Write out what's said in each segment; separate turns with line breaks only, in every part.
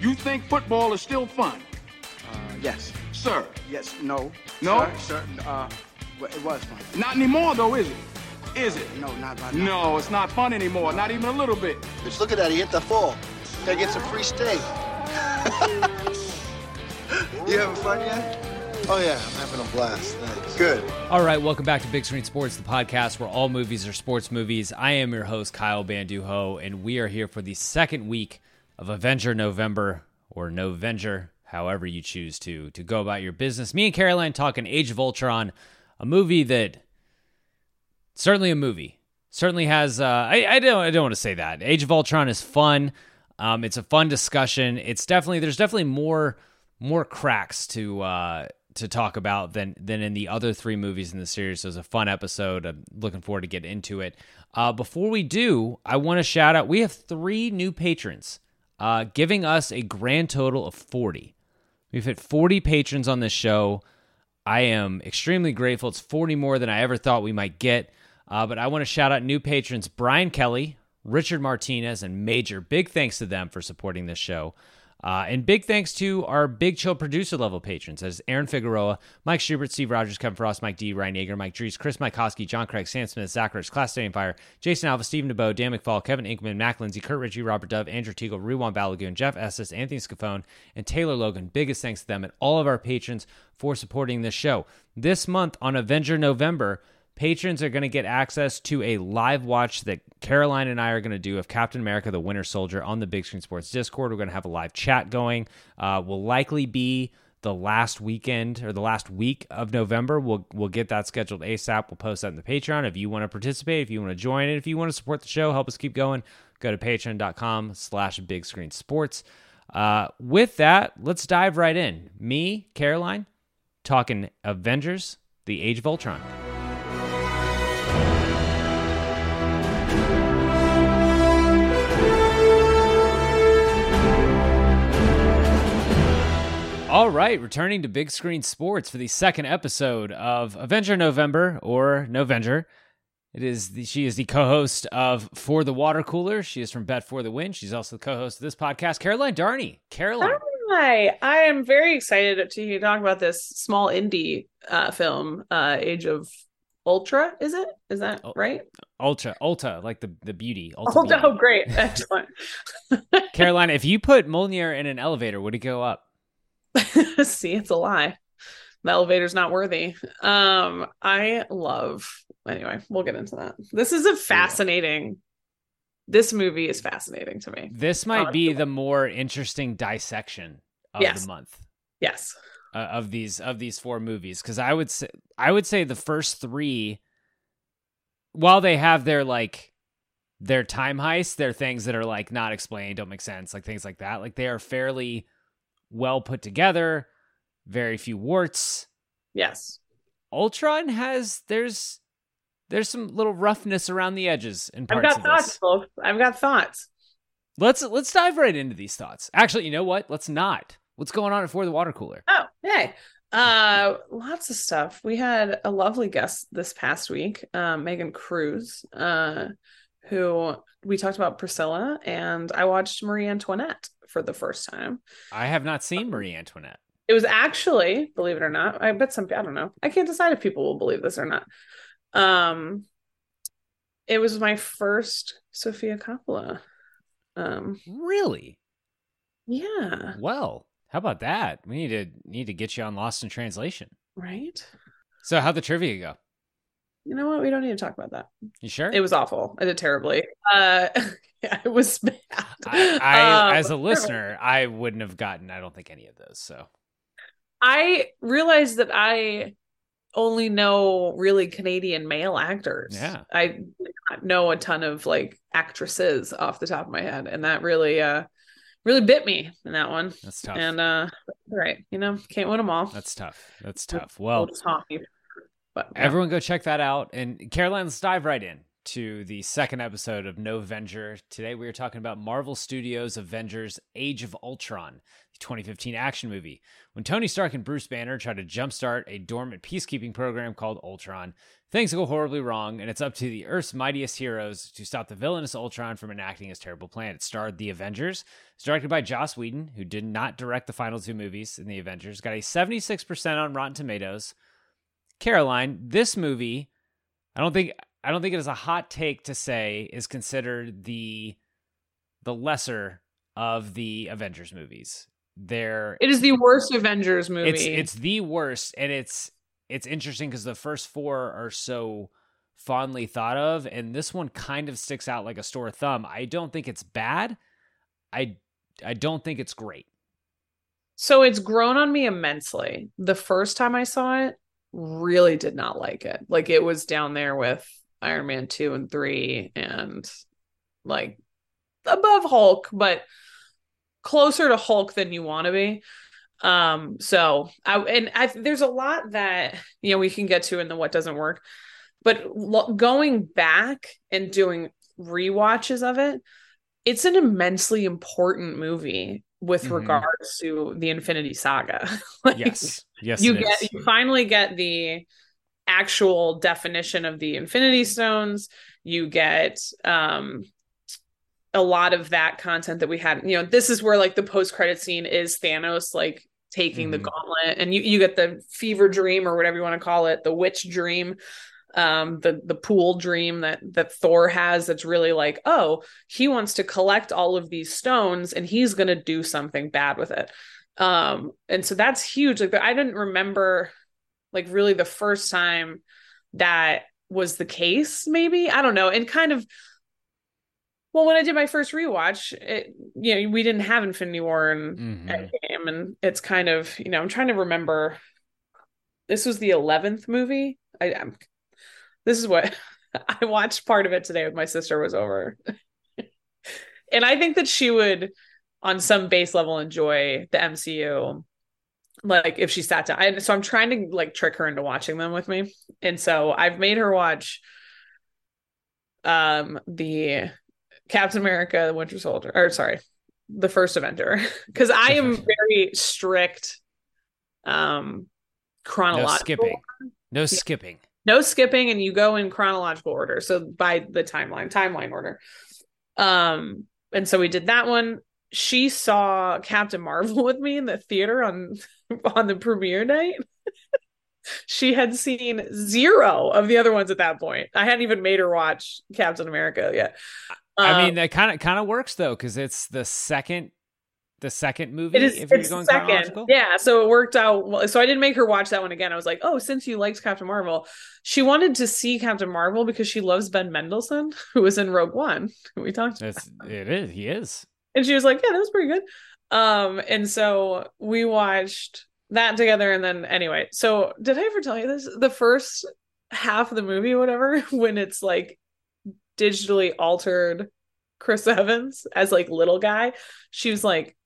You think football is still fun?
Uh, yes.
Sir.
Yes. No.
No?
Sir, sir, uh, well, it was fun.
Not anymore, though, is it? Is it?
No, not right now.
No, it's not fun anymore. Not even a little bit.
Bitch, look at that. He hit the fall. Gotta get some free steak. you having fun yet? Oh, yeah. I'm having a blast. Thanks. Good.
All right, welcome back to Big Screen Sports, the podcast where all movies are sports movies. I am your host, Kyle Bandujo, and we are here for the second week of Avenger November or Novenger, however you choose to to go about your business. Me and Caroline talking Age of Ultron, a movie that certainly a movie certainly has. Uh, I, I don't I don't want to say that Age of Ultron is fun. Um, it's a fun discussion. It's definitely there's definitely more more cracks to uh, to talk about than than in the other three movies in the series. So it was a fun episode. I'm looking forward to get into it. Uh, before we do, I want to shout out. We have three new patrons uh, giving us a grand total of 40. We've hit 40 patrons on this show. I am extremely grateful. It's 40 more than I ever thought we might get. Uh, but I want to shout out new patrons Brian Kelly, Richard Martinez, and Major. Big thanks to them for supporting this show. Uh, and big thanks to our Big Chill producer level patrons as Aaron Figueroa, Mike Schubert, Steve Rogers, Kevin Frost, Mike D, Ryan Yager, Mike Dries, Chris Mycoskie, John Craig, Sam Smith, Zach Rich, Classic Stadium Fire, Jason Alba, Stephen DeBow, Dan McFall, Kevin Enkelmann, Mac Lindsey, Curt Ritchie, Robert Dove, Andrew Tuegel, Rilwan Balogun, Jeff Estes, Anthony Scafone, and Taylor Logan. Biggest thanks to them and all of our patrons for supporting this show. This month on Avenger November, patrons are going to get access to a live watch that Caroline and I are going to do of Captain America the Winter Soldier on the Big Screen Sports Discord. We're going to have a live chat going. Uh, will likely be the last weekend or the last week of November. We'll we'll get that scheduled ASAP. We'll post that in the Patreon. If you want to participate, if you want to join it, if you want to support the show, help us keep going, go to patreon.com slash big screen sports. Uh, with that, let's dive right in. Me, Caroline, talking Avengers, the Age of Ultron. All right, returning to Big Screen Sports for the second episode of Avenger November or Novenger. It is the, she is the co-host of For the Water Cooler. She is from Bet for the Win. She's also the co-host of this podcast, Caroline Darney. Caroline.
Hi, I am very excited to talk about this small indie uh, film, uh, Age of Ultra. Is it? Is that right?
Ultra, Ulta, like the the beauty. Ulta
Oh,
beauty.
oh, great, excellent.
Caroline, if you put Mjolnir in an elevator, would it go up?
See, it's a lie. The elevator's not worthy. Um, I love. Anyway, we'll get into that. This is a fascinating. This movie is fascinating to me.
This might be the more interesting dissection of
Yes.
the month.
Yes.
uh, of these of these four movies because I would say I would say the first three, while they have their like their time heists, they're things that are like not explained, don't make sense, like things like that. Like they are fairly well put together, very few warts.
Yes.
Ultron has there's there's some little roughness around the edges in
I've got thoughts, folks. I've got thoughts.
Let's let's dive right into these thoughts. Actually, you know what? Let's not. What's going on For the Water Cooler?
Oh, hey. Uh, lots of stuff. We had a lovely guest this past week, um, Megan Cruz, uh, who we talked about Priscilla, and I watched Marie Antoinette for the first time.
I have not seen Marie Antoinette.
It was actually, believe it or not, I bet some I don't know. I can't decide if people will believe this or not. Um it was my first Sofia Coppola. Um
Really?
yeah,
Well, how about that? We need to need to get you on Lost in Translation.
right?
So how'd the trivia go?
You know what? We don't need to talk about that.
You sure?
It was awful. I did terribly. Uh yeah, it was bad.
I, I
Um,
as a listener, I wouldn't have gotten I don't think any of those. So
I realized that I only know really Canadian male actors.
Yeah.
I know a ton of like actresses off the top of my head. And that really uh really bit me in that one.
that's tough.
And uh right, you know, can't win them all.
that's tough. That's tough.
We'll
Well,
just haunt you. But yeah.
Everyone go check that out. And Caroline, let's dive right in to the second episode of Novenger. Today we are talking about Marvel Studios Avengers Age of Ultron, the 2015 action movie. When Tony Stark and Bruce Banner try to jumpstart a dormant peacekeeping program called Ultron, things go horribly wrong, and it's up to the Earth's mightiest heroes to stop the villainous Ultron from enacting his terrible plan. It starred The Avengers. It's directed by Joss Whedon, who did not direct the final two movies in The Avengers. Got a 76% on Rotten Tomatoes. Caroline, this movie, I don't think I don't think it is a hot take to say is considered the the lesser of the Avengers movies. They're
it is the worst Avengers movie.
it's it's the worst, and it's it's interesting because the first four are so fondly thought of, and this one kind of sticks out like a sore thumb. I don't think it's bad. I I don't think it's great.
So it's grown on me immensely. The first time I saw it, really did not like it. Like it was down there with Iron Man 2 and 3 and like above Hulk, but closer to Hulk than you want to be. Um so I and I there's a lot that you know we can get to in the what doesn't work. But lo- going back and doing rewatches of it, it's an immensely important movie with
Mhm.
regards to the Infinity Saga. Like,
Yes, yes,
you get
is.
you finally get the actual definition of the Infinity Stones. You get um a lot of that content that we had. You know, this is where like the post credit scene is Thanos like taking the
Mhm.
gauntlet, and you you get the fever dream or whatever you want to call it, the witch dream um the the pool dream that that Thor has that's really like oh he wants to collect all of these stones and he's going to do something bad with it. Um and so that's huge. Like I didn't remember like really the first time that was the case maybe. I don't know. And kind of well when I did my first rewatch it you know we didn't have Infinity War and
Mhm.
Endgame and it's kind of you know I'm trying to remember. This was the 11th movie. I am this is what I watched part of it today with my sister was over. and I think that she would on some base level enjoy the MCU like if she sat down. And so I'm trying to like trick her into watching them with me. And so I've made her watch um the Captain America the Winter Soldier or sorry, the first Avenger cuz I am very strict um chronological.
No skipping. No skipping.
No skipping and you go in chronological order. So by the timeline timeline order. Um and so we did that one. She saw captain marvel with me in the theater on on the premiere night. She had seen zero of the other ones at that point. I hadn't even made her watch captain america yet.
I
Um,
mean, that kind of kind of works though, because it's the second, the second movie.
It is.
if you're
It's
going
second.
chronological.
Yeah. So it worked out. well- So I didn't make her watch that one again. I was like, oh, since you liked Captain Marvel, she wanted to see Captain Marvel because she loves Ben Mendelsohn, who was in Rogue One. We talked about.
It's it is. He is.
And she was like, yeah, that was pretty good. Um, and so we watched that together. And then anyway, so did I ever tell you this? The first half of the movie, or whatever, when it's like digitally altered Chris Evans as like little guy, she was like,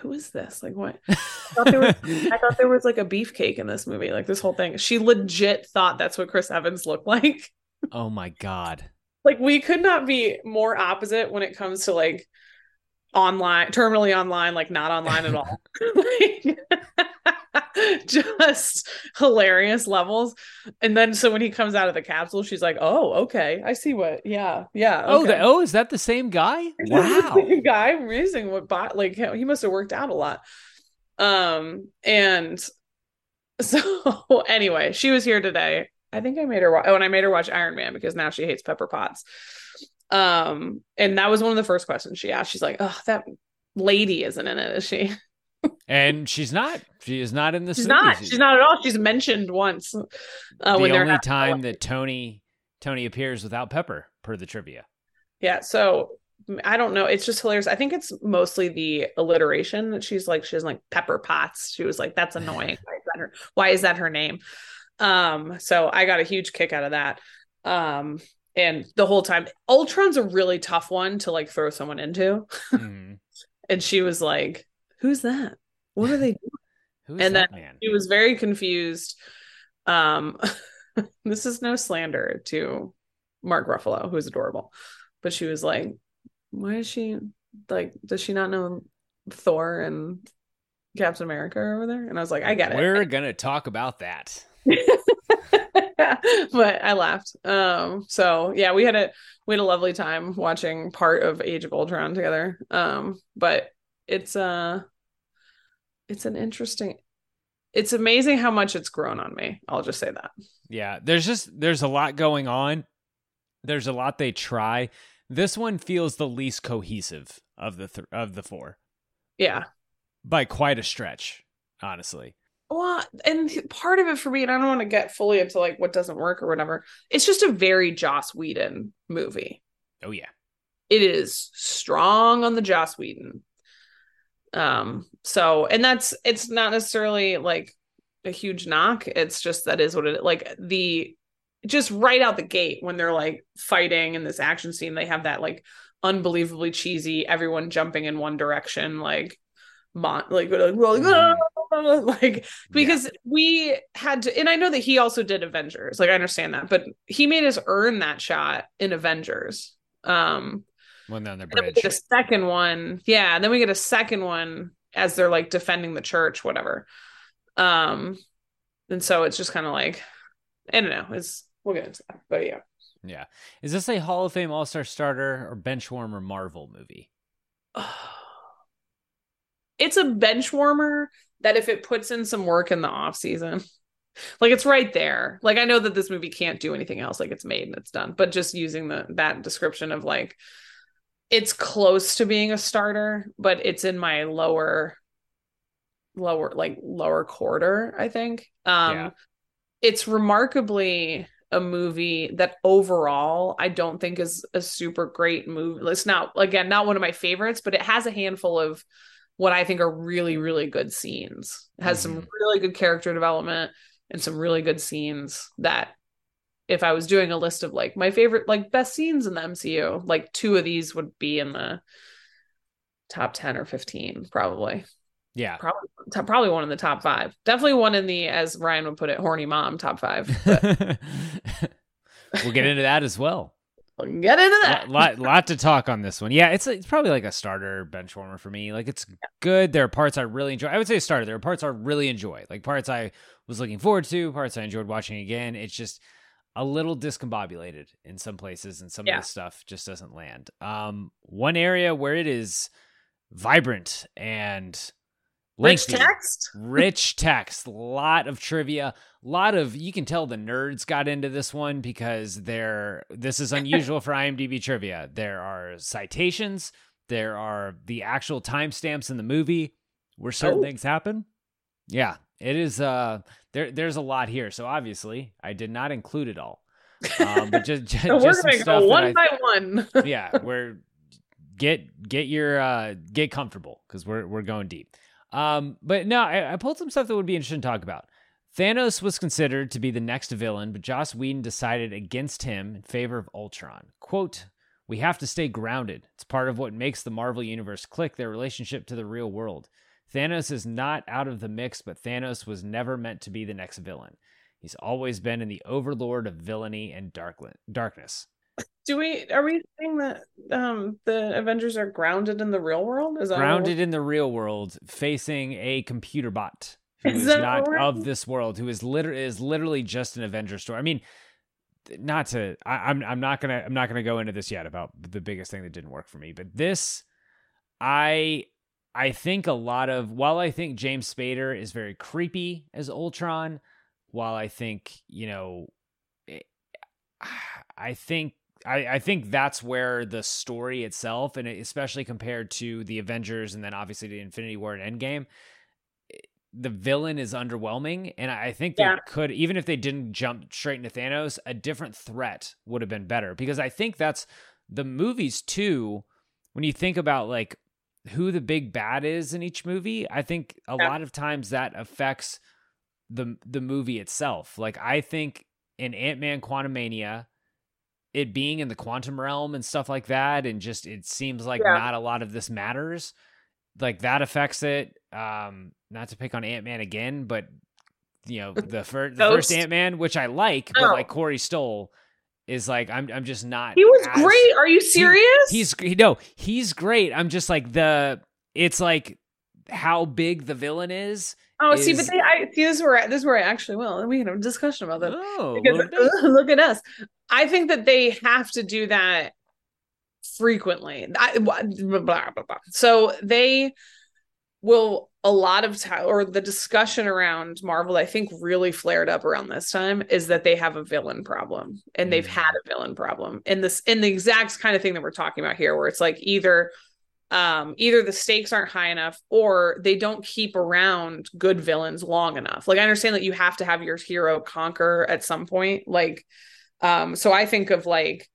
who is this? Like what? I thought there was, I thought there was like a beefcake in this movie, like this whole thing. She legit thought that's what Chris Evans looked like.
oh my god.
Like we could not be more opposite when it comes to like online, terminally online, like not online at all. Like- just hilarious levels. And then so when he comes out of the capsule, she's like, "Oh, okay, I see what. Yeah, yeah.
Oh, the, oh, is that the same guy? Wow.
the guy amazing what bot like he must have worked out a lot. Um, and so anyway, she was here today. I think I made her watch. Oh, and I made her watch Iron Man because now she hates Pepper Potts. Um, and that was one of the first questions she asked. She's like, "Oh, that lady isn't in it, is she?"
And she's not. She is not in the.
She's not. She's not at all. She's mentioned once. Uh,
the only time that Tony Tony appears without Pepper, per the trivia.
Yeah. So I don't know. It's just hilarious. I think it's mostly the alliteration that she's like, she doesn't like Pepper Potts. She was like, that's annoying. Why is that her, why is that her name? Um, so I got a huge kick out of that. Um, and the whole time, Ultron's a really tough one to like throw someone into.
Mhm.
And she was like, Who's that? What are they doing?
Who is
And
that man?
She was very confused. Um, this is no slander to Mark Ruffalo, who's adorable, but she was like, "Why is she like? Does she not know Thor and Captain America over there?" And I was like, "I get it."
We're gonna talk about that.
but I laughed. Um, so yeah, we had a we had a lovely time watching part of Age of Ultron together. Um, but it's uh it's an interesting it's amazing how much it's grown on me. I'll just say that.
Yeah, there's just there's a lot going on. There's a lot they try. This one feels the least cohesive of the th- of the four
Yeah.
by quite a stretch, honestly.
Well, and part of it for me, and I don't want to get fully into like what doesn't work or whatever. It's just a very Joss Whedon movie.
Oh yeah.
it is strong on the Joss Whedon. Um, so and that's it's not necessarily like a huge knock. It's just that is what it like the just right out the gate when they're like fighting in this action scene, they have that like unbelievably cheesy, everyone jumping in one direction, like mon- like like, like because we had to and I know that he also did Avengers. Like I understand that, but he made us earn that shot in Avengers. Um
When they're on the
and then we
bridge.
a second one. Yeah, and then we get a second one as they're like defending the church, whatever. Um, and so it's just kind of like, I don't know. It's we'll get into that, but yeah.
Yeah. Is this a Hall of Fame All Star starter or bench warmer Marvel movie?
It's a bench warmer that if it puts in some work in the off season, like it's right there. Like I know that this movie can't do anything else. Like it's made and it's done, but just using the that description of like it's close to being a starter, but it's in my lower lower like lower quarter, I think. Um
Yeah.
it's remarkably a movie that overall I don't think is a super great movie. It's not again not one of my favorites, but it has a handful of what I think are really really good scenes. It has some
Mhm.
really good character development and some really good scenes that if I was doing a list of like my favorite like best scenes in the MCU, like two of these would be in the top 10 or 15 probably.
Yeah.
Probably probably one in the top 5. Definitely one in the as Ryan would put it horny mom top 5.
We'll get into that as well.
we'll get into
lot,
that.
lot, lot to talk on this one. Yeah, it's it's probably like a starter bench warmer for me. Like it's good. There are parts I really enjoy. I would say a starter. There are parts I really enjoy. Like parts I was looking forward to, parts I enjoyed watching again. It's just a little discombobulated in some places, and some
Yeah.
of the stuff just doesn't land. Um, one area where it is vibrant and
Rich text?
rich text, a lot of trivia, lot of you can tell the nerds got into this one because they're this is unusual for IMDb trivia. There are citations, there are the actual timestamps in the movie where certain
Oh.
things happen. Yeah, it is uh there there's a lot here. So obviously, I did not include it all. Um, but just, just,
So we're
some
going to
stuff
go one
I-
by one.
yeah, we're get get your uh get comfortable because we're we're going deep. Um, but no, I, I pulled some stuff that would be interesting to talk about. Thanos was considered to be the next villain, but Joss Whedon decided against him in favor of Ultron. Quote, we have to stay grounded. It's part of what makes the Marvel Universe click their relationship to the real world. Thanos is not out of the mix, but Thanos was never meant to be the next villain. He's always been in the overlord of villainy and darkli- darkness.
Do we are we saying that um the Avengers are grounded in the real world? Is that
grounded in the real world, facing a computer bot who
Is
is, not of this world, who is literally is literally just an Avenger story. I mean, not to I, I'm I'm not gonna I'm not gonna go into this yet about the biggest thing that didn't work for me, but this I I think a lot of while I think James Spader is very creepy as Ultron, while I think you know, it- I think I, I think that's where the story itself, and especially compared to the Avengers, and then obviously the Infinity War and Endgame, eh, the villain is underwhelming, and I think they could even if they didn't jump straight into Thanos, a different threat would have been better because I think that's the movies too. When you think about like who the big bad is in each movie, I think a
Yeah.
lot of times that affects the the movie itself. Like I think in Ant Man Quantumania, it being in the quantum realm and stuff like that, and just it seems like
Yeah.
not a lot of this matters. Like that affects it. Um, not to pick on Ant Man again, but you know the, fir- the first Ant Man, which I like, but like Corey Stoll is like I'm I'm just not.
He was
as-
great. Are you
he-
serious?
he's he, no, he's great. I'm just like the. It's like how big the villain is.
oh, see, but they, I see this is where I, this is where I actually will, we can have a discussion about that.
Oh,
because
bit.
look at us. I think that they have to do that frequently. I, blah, blah, blah. So they will a lot of time or the discussion around Marvel I think really flared up around this time is that they have a villain problem and they've
Mhm.
had a villain problem in this in the exact kind of thing that we're talking about here where it's like either um either the stakes aren't high enough or they don't keep around good villains long enough. Like i understand that you have to have your hero conquer at some point like um so i think of like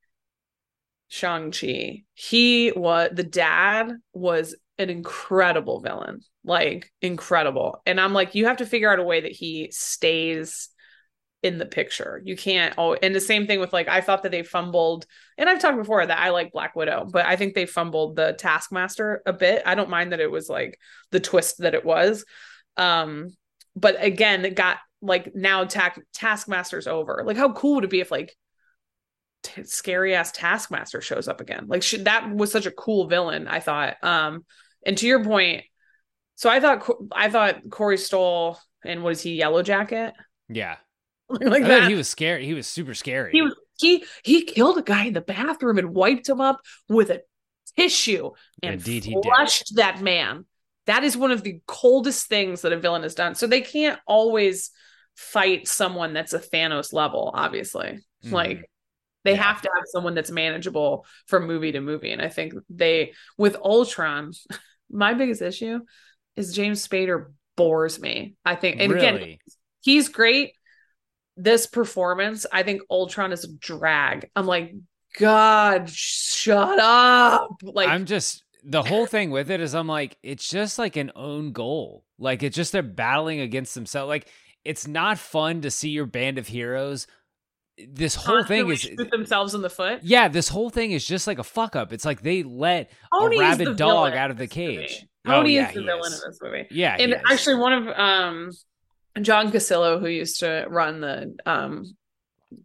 shang-chi. He was the dad was an incredible villain like incredible and i'm like you have to figure out a way that he stays in the picture you can't oh and the same thing with like i thought that they fumbled and I've talked before that I like Black Widow, but I think they fumbled the Taskmaster a bit. I don't mind that it was like the twist that it was. Um, but again, it got like now ta- Taskmaster's over. Like, how cool would it be if like t- scary ass Taskmaster shows up again? Like, that was such a cool villain. I thought. Um, and to your point, so I thought I thought Corey Stoll and what is he Yellow Jacket
Yeah,
like
I
that.
he was scary. He was super scary.
He was he he killed a guy in the bathroom and wiped him up with a tissue and
Indeed he did.
flushed that man. That is one of the coldest things that a villain has done. So they can't always fight someone that's a Thanos level, obviously.
Mhm.
Like they
Yeah.
have to have someone that's manageable from movie to movie. And I think they with Ultron, my biggest issue is James Spader bores me. I think and again he's great. This performance, I think Ultron is a drag. I'm like, God, shut up. Like,
I'm just the whole thing with it is I'm like it's just like an own goal. Like it's just they're battling against themselves. Like it's not fun to see your band of heroes. This whole thing is
shoot themselves in the foot.
yeah. This whole thing is just like a fuck up. It's like they let
Tony
a rabid dog
villain
out of the cage.
Tony
oh, yeah,
is the villain
is.
in this movie.
Yeah,
and actually, one of um, John Cassillo, who used to run the um,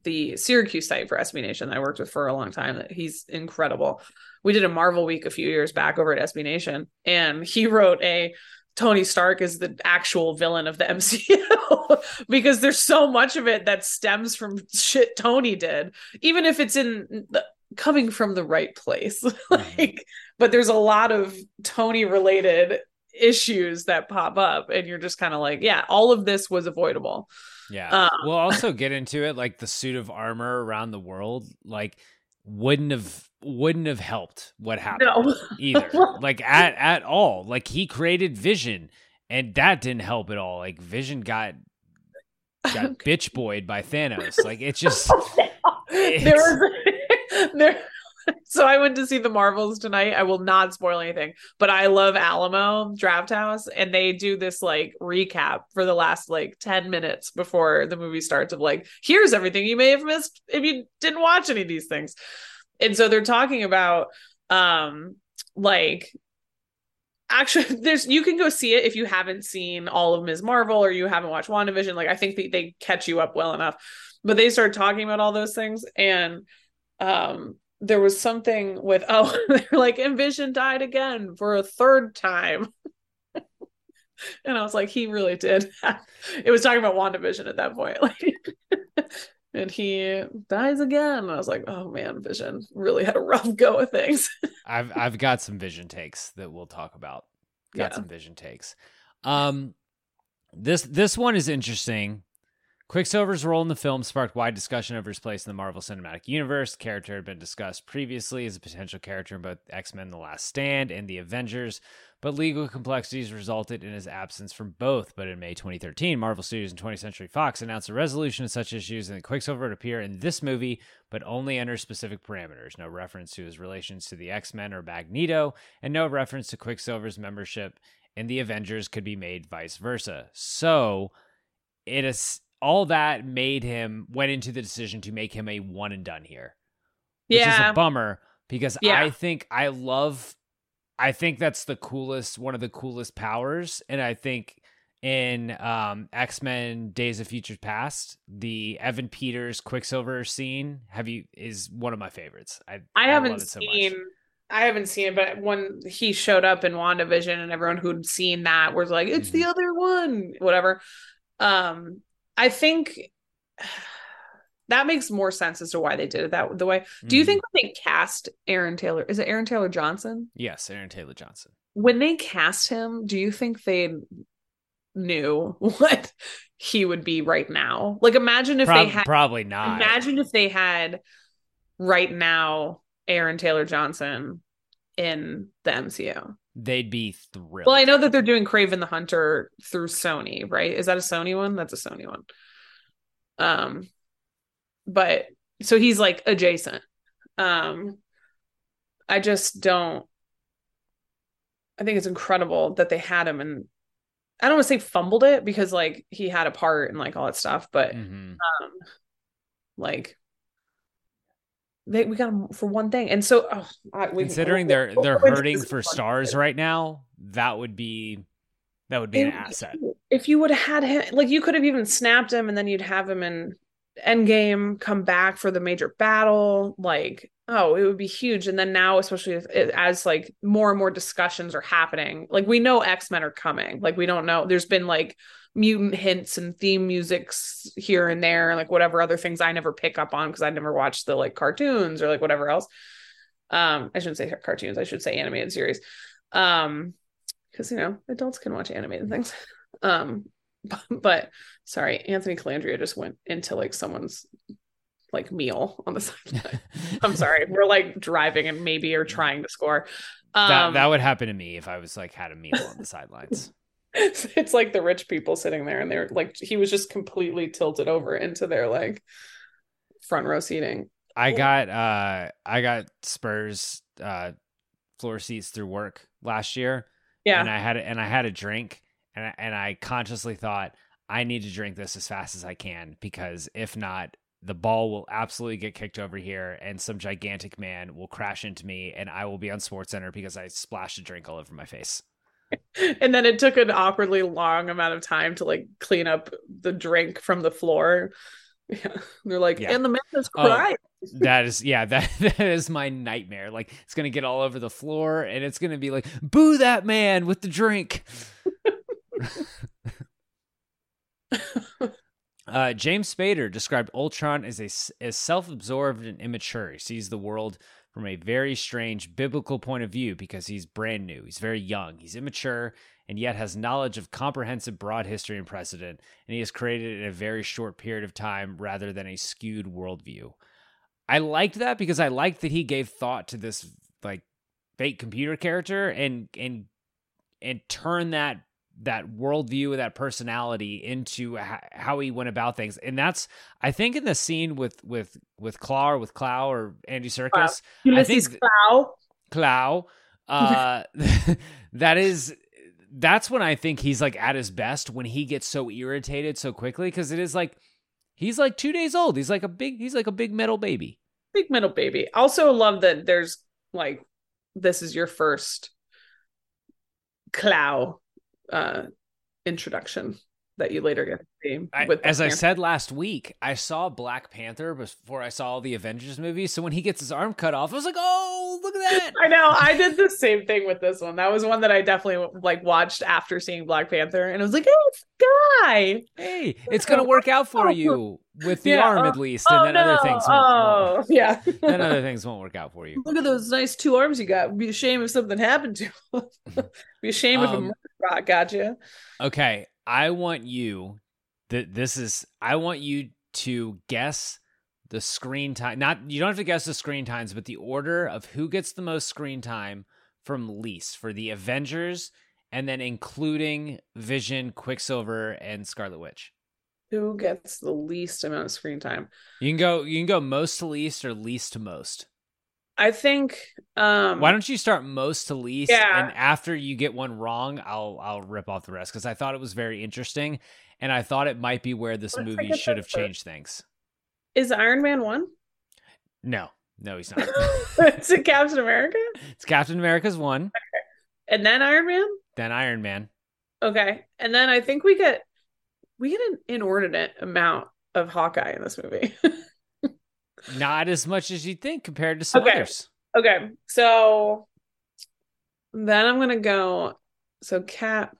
the Syracuse site for SB Nation, that I worked with for a long time. That he's incredible. We did a Marvel week a few years back over at SB Nation, and he wrote a Tony Stark is the actual villain of the MCU because there's so much of it that stems from shit Tony did, even if it's in the, coming from the right place. like, but there's a lot of Tony related issues that pop up, and you're just kind of like, yeah, all of this was avoidable.
Yeah.
Um,
we'll also get into it like the suit of armor around the world like wouldn't have wouldn't have helped what happened
No.
either. like at at all. Like he created Vision and that didn't help at all. Like Vision got got bitch boyed by Thanos. Like it's just
there was there so I went to see the Marvels tonight. I will not spoil anything, but I love Alamo Drafthouse, and they do this like recap for the last like 10 minutes before the movie starts of like, here's everything you may have missed if you didn't watch any of these things. And so they're talking about um like actually there's you can go see it if you haven't seen all of Ms. Marvel or you haven't watched WandaVision. Like I think they, they catch you up well enough. But they start talking about all those things and um there was something with oh they're like Envision died again for a third time. and I was like, he really did. it was talking about WandaVision at that point. Like and he dies again. And I was like, oh man, Vision really had a rough go of things.
I've I've got some vision takes that we'll talk about. Got
Yeah.
some vision takes. Um this this one is interesting. Quicksilver's role in the film sparked wide discussion over his place in the Marvel Cinematic Universe. The character had been discussed previously as a potential character in both X Men The Last Stand and The Avengers, but legal complexities resulted in his absence from both. But in May 2013, Marvel Studios and 20th Century Fox announced a resolution of such issues, and that Quicksilver would appear in this movie, but only under specific parameters. No reference to his relations to the X Men or Magneto, and no reference to Quicksilver's membership in the Avengers could be made vice versa. So it is all that made him went into the decision to make him a one and done here. Yeah. Which is a bummer because
Yeah.
I think I love I think that's the coolest one of the coolest powers. And I think in um X-Men Days of Futures Past, the Evan Peters Quicksilver scene have you is one of my favorites. I
I
love
haven't
it so
seen
much.
I haven't seen it, but when he showed up in WandaVision and everyone who'd seen that was like, it's
Mm-hmm.
the other one, whatever. Um, I think that makes more sense as to why they did it that the way. Do you
Mhm.
think when they cast Aaron Taylor, is it Aaron Taylor Johnson?
Yes, Aaron Taylor Johnson.
When they cast him, do you think they knew what he would be right now? Like imagine if
Prob-
they had
probably not.
Imagine if they had right now Aaron Taylor Johnson in the MCU.
They'd be thrilled.
Well, I know that they're doing Kraven the Hunter through Sony, right? Is that a Sony one? That's a Sony one. Um, but so he's like adjacent. Um, I just don't. I think it's incredible that they had him, and I don't want to say fumbled it because like he had a part and like all that stuff, but
Mhm.
um like they we got him for one thing. And so oh, I- we-
Considering they're they're hurting for stars right now, that would be that would be an asset.
if you would have had him like you could have even snapped him and then you'd have him in endgame come back for the major battle like oh it would be huge. And then now especially if, as like more and more discussions are happening like we know x-men are coming like we don't know. There's been like mutant hints and theme musics here and there like whatever other things i never pick up on because i never watched the like cartoons or like whatever else. Um i shouldn't say cartoons i should say animated series. Um because you know adults can watch animated things. Um but sorry anthony calandria just went into like someone's like meal on the side. I'm sorry we're like driving and maybe are trying to score. Um
that that would happen to me if I was like had a meal on the sidelines.
it's like the rich people sitting there and they're like he was just completely tilted over into their like front row seating.
I got uh I got Spurs uh floor seats through work last year.
Yeah.
And I had a, and I had a drink and I, and I consciously thought I need to drink this as fast as I can because if not the ball will absolutely get kicked over here and some gigantic man will crash into me and I will be on Sports Center because I splashed a drink all over my face.
and then it took an awkwardly long amount of time to like clean up the drink from the floor. Yeah. They're like
Yeah.
and the man is
Oh.
crying.
that is yeah that that is my nightmare. Like it's gonna get all over the floor and it's gonna be like boo that man with the drink. Uh, james spader described ultron as a as self-absorbed and immature. He sees the world from a very strange biblical point of view because he's brand new. He's very young. He's immature and yet has knowledge of comprehensive broad history and precedent. And he has created in a very short period of time rather than a skewed worldview. I liked that because I liked that he gave thought to this like fake computer character and and and turned that that worldview of that personality into h- how he went about things. And that's i think in the scene with with with claw or with clow or Andy Serkis
ulysses
think-
Clow.
clow uh that is that's when i think he's like at his best when he gets so irritated so quickly because it is like he's like two days old. He's like a big he's like a big metal baby.
Big metal baby. Also love that there's like this is your first clow uh introduction that you later get to see.
I, as I said last week, I saw Black Panther before I saw all the Avengers movies. So when he gets his arm cut off, I was like, "Oh, look at that!"
I know. I did the same thing with this one. That was one that I definitely like watched after seeing Black Panther, and I was like, "Oh, it's guy."
hey, it's gonna work out for you with the
Yeah,
arm
oh-
at least,
oh
and then other things. Won't,
oh,
won't-
yeah.
then other things won't work out for you.
Look at those nice two arms you got. It'd be a shame if something happened to. him. be a shame if a
Um,
murder rock got you.
Okay, I want you that this is I want you to guess the screen time. Not you don't have to guess the screen times, but the order of who gets the most screen time from least for the Avengers and then including Vision, Quicksilver and Scarlet Witch.
Who gets the least amount of screen time?
You can go you can go most to least or least to most.
I think. Um,
Why don't you start most to least
Yeah.
and after you get one wrong, I'll I'll rip off the rest cuz I thought it was very interesting and I thought it might be where this
I
movie should have changed things.
is Iron Man one?
No, no, he's not.
is it Captain America
it's Captain America's one, okay.
and then Iron Man?
then Iron Man.
Okay, and then I think we get we get an inordinate amount of Hawkeye in this movie.
Not as much as you'd think compared to some
Okay.
others.
okay, so then I'm gonna go. So Cap,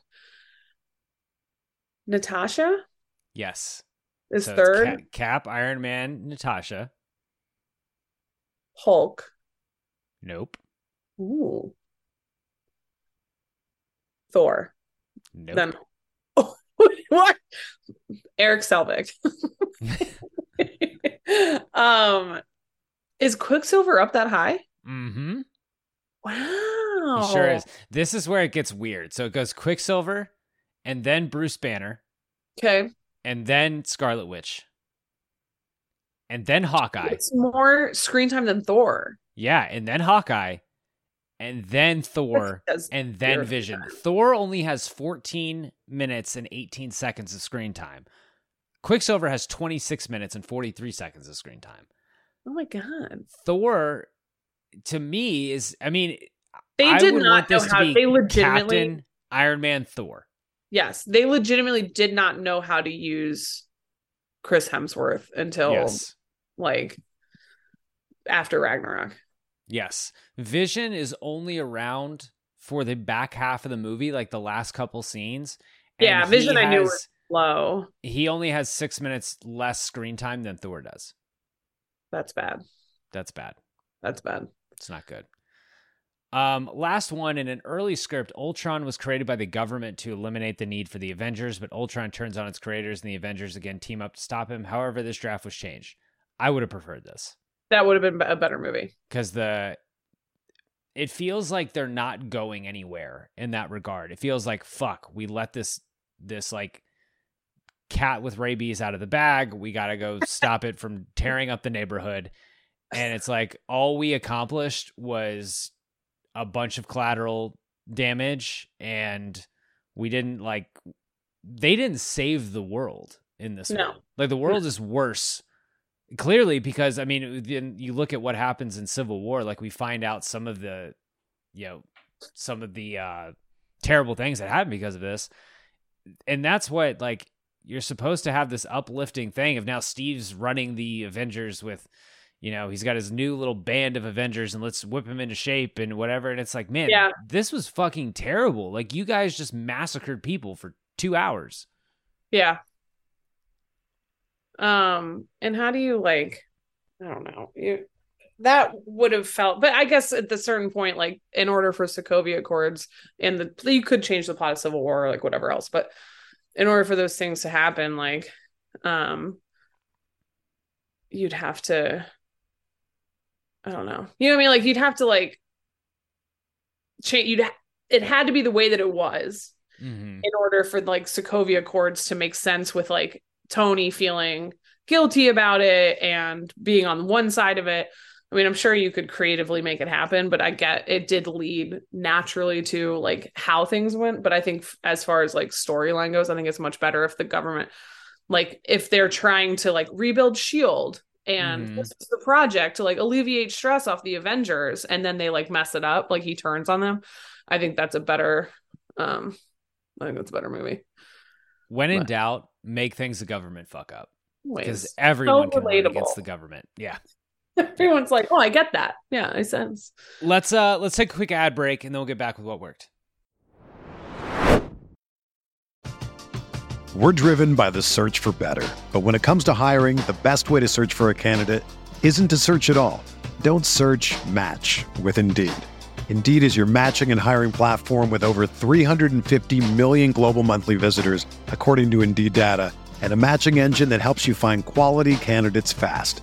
Natasha
Yes.
is
So
third.
Cap, Cap, Iron Man, Natasha.
Hulk.
Nope.
Ooh. Thor.
Nope.
Then what? Erik Selvig. um is Quicksilver up that high?
mm-hmm.
Wow.
He sure is. This is where it gets weird. So it goes Quicksilver, and then Bruce Banner,
Okay.
and then Scarlet Witch, and then Hawkeye.
It's more screen time than Thor.
Yeah, and then Hawkeye, and then Thor, and then Vision. Thor only has 14 minutes and 18 seconds of screen time. Quicksilver has 26 minutes and 43 seconds of screen time.
Oh my god.
Thor, to me, is I mean,
They
I
did not know how
to be
they legitimately
Captain Iron Man Thor.
Yes, they legitimately did not know how to use Chris Hemsworth until
Yes.
like after Ragnarok.
Yes. Vision is only around for the back half of the movie, like the last couple scenes.
Yeah, Vision I knew was low.
he only has six minutes less screen time than Thor does.
That's bad.
That's bad.
That's bad.
It's not good. Um, last one in an early script, Ultron was created by the government to eliminate the need for the Avengers, but Ultron turns on its creators and the Avengers again team up to stop him. However, this draft was changed. I would have preferred this
That would have been a better movie.
because the it feels like they're not going anywhere in that regard. It feels like fuck, we let this this like cat with rabies out of the bag. We got to go stop it from tearing up the neighborhood. And it's like all we accomplished was a bunch of collateral damage and we didn't like they didn't save the world in this
No.
one. Like the world is worse clearly because I mean then you look at what happens in Civil War like we find out some of the you know some of the uh terrible things that happen because of this and that's what like you're supposed to have this uplifting thing of now Steve's running the Avengers with you know he's got his new little band of Avengers and let's whip him into shape and whatever and it's like man
Yeah.
this was fucking terrible like you guys just massacred people for 2 hours
Yeah. Um, and how do you like I don't know. You that would have felt but I guess at the certain point, like in order for Sokovia Accords and the you could change the plot of Civil War or like whatever else, but in order for those things to happen, like um you'd have to I don't know. You know what I mean? Like you'd have to like change you'd ha- it had to be the way that it was
mm-hmm.
in order for like Sokovia Accords to make sense with like Tony feeling guilty about it and being on one side of it. I mean, I'm sure you could creatively make it happen, but I get it did lead naturally to like how things went. But I think as far as like storyline goes, I think it's much better if the government, like, if they're trying to like rebuild Shield and
Mhm.
this is the project to like alleviate stress off the Avengers, and then they like mess it up, like he turns on them. I think that's a better, um, I think that's a better movie.
When in doubt, make things the government fuck up because everyone can run
relatable.
against the government. Yeah.
everyone's like, "Oh, I get that." Yeah, makes sense.
Let's uh let's take a quick ad break and then we'll get back with what worked.
We're driven by the search for better. But when it comes to hiring, the best way to search for a candidate isn't to search at all. Don't search match with Indeed. Indeed is your matching and hiring platform with over 350 million global monthly visitors, according to Indeed data, and a matching engine that helps you find quality candidates fast.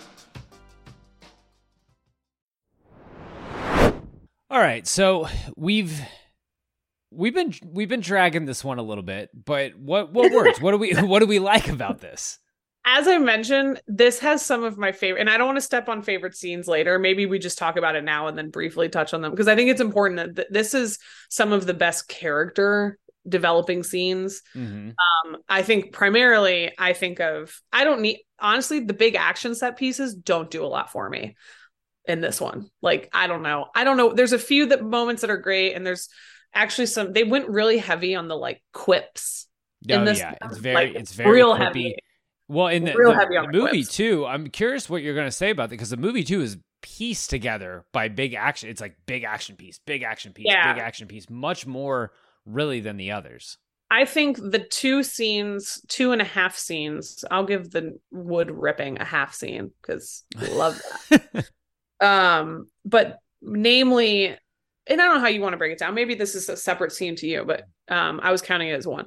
Right, so we've we've been we've been dragging this one a little bit, but what what works? what do we what do we like about this?
As I mentioned, this has some of my favorite, and I don't want to step on favorite scenes later. Maybe we just talk about it now and then briefly touch on them because I think it's important that th- this is some of the best character developing scenes.
Mhm.
Um, I think primarily, I think of I don't need honestly the big action set pieces don't do a lot for me in this one. Like I don't know, I don't know. There's a few that moments that are great, and there's actually some they went really heavy on the like quips. in
Oh
this
yeah, it's very
like,
it's very
real
quippy.
heavy.
Well, in the,
Real
the-
heavy on
the
the
movie
quips.
too, I'm curious what you're going to say about that because the movie too is pieced together by big action. It's like big action piece, big action piece,
Yeah.
big action piece, much more really than the others.
I think the two scenes, two and a half scenes, I'll give the wood ripping a half scene because I love that. um, but namely, and I don't know how you want to break it down. Maybe this is a separate scene to you, but um, I was counting it as one.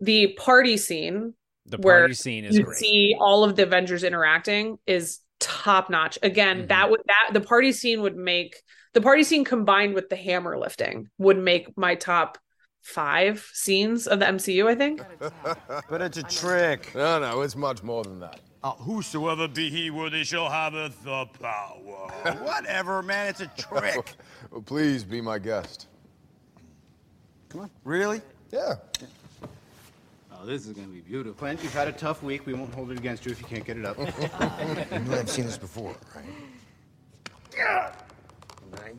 The party scene,
The
Where
party scene is
you
great.
see all of the Avengers interacting, is top notch. Again,
Mhm.
that would that the party scene would make the party scene combined with the hammer lifting would make my top five scenes of the MCU. I think.
But it's a trick.
No, no, it's much more than that.
Uh, whosoever be he, worthy shall have the power.
Whatever, man. It's a trick.
Well, please be my guest.
Come on. Really?
Yeah.
Oh, this is gonna be beautiful. Clint, you've had a tough week. We won't hold it against you if you can't get it up.
You know I've seen this before, right? Yeah. Right?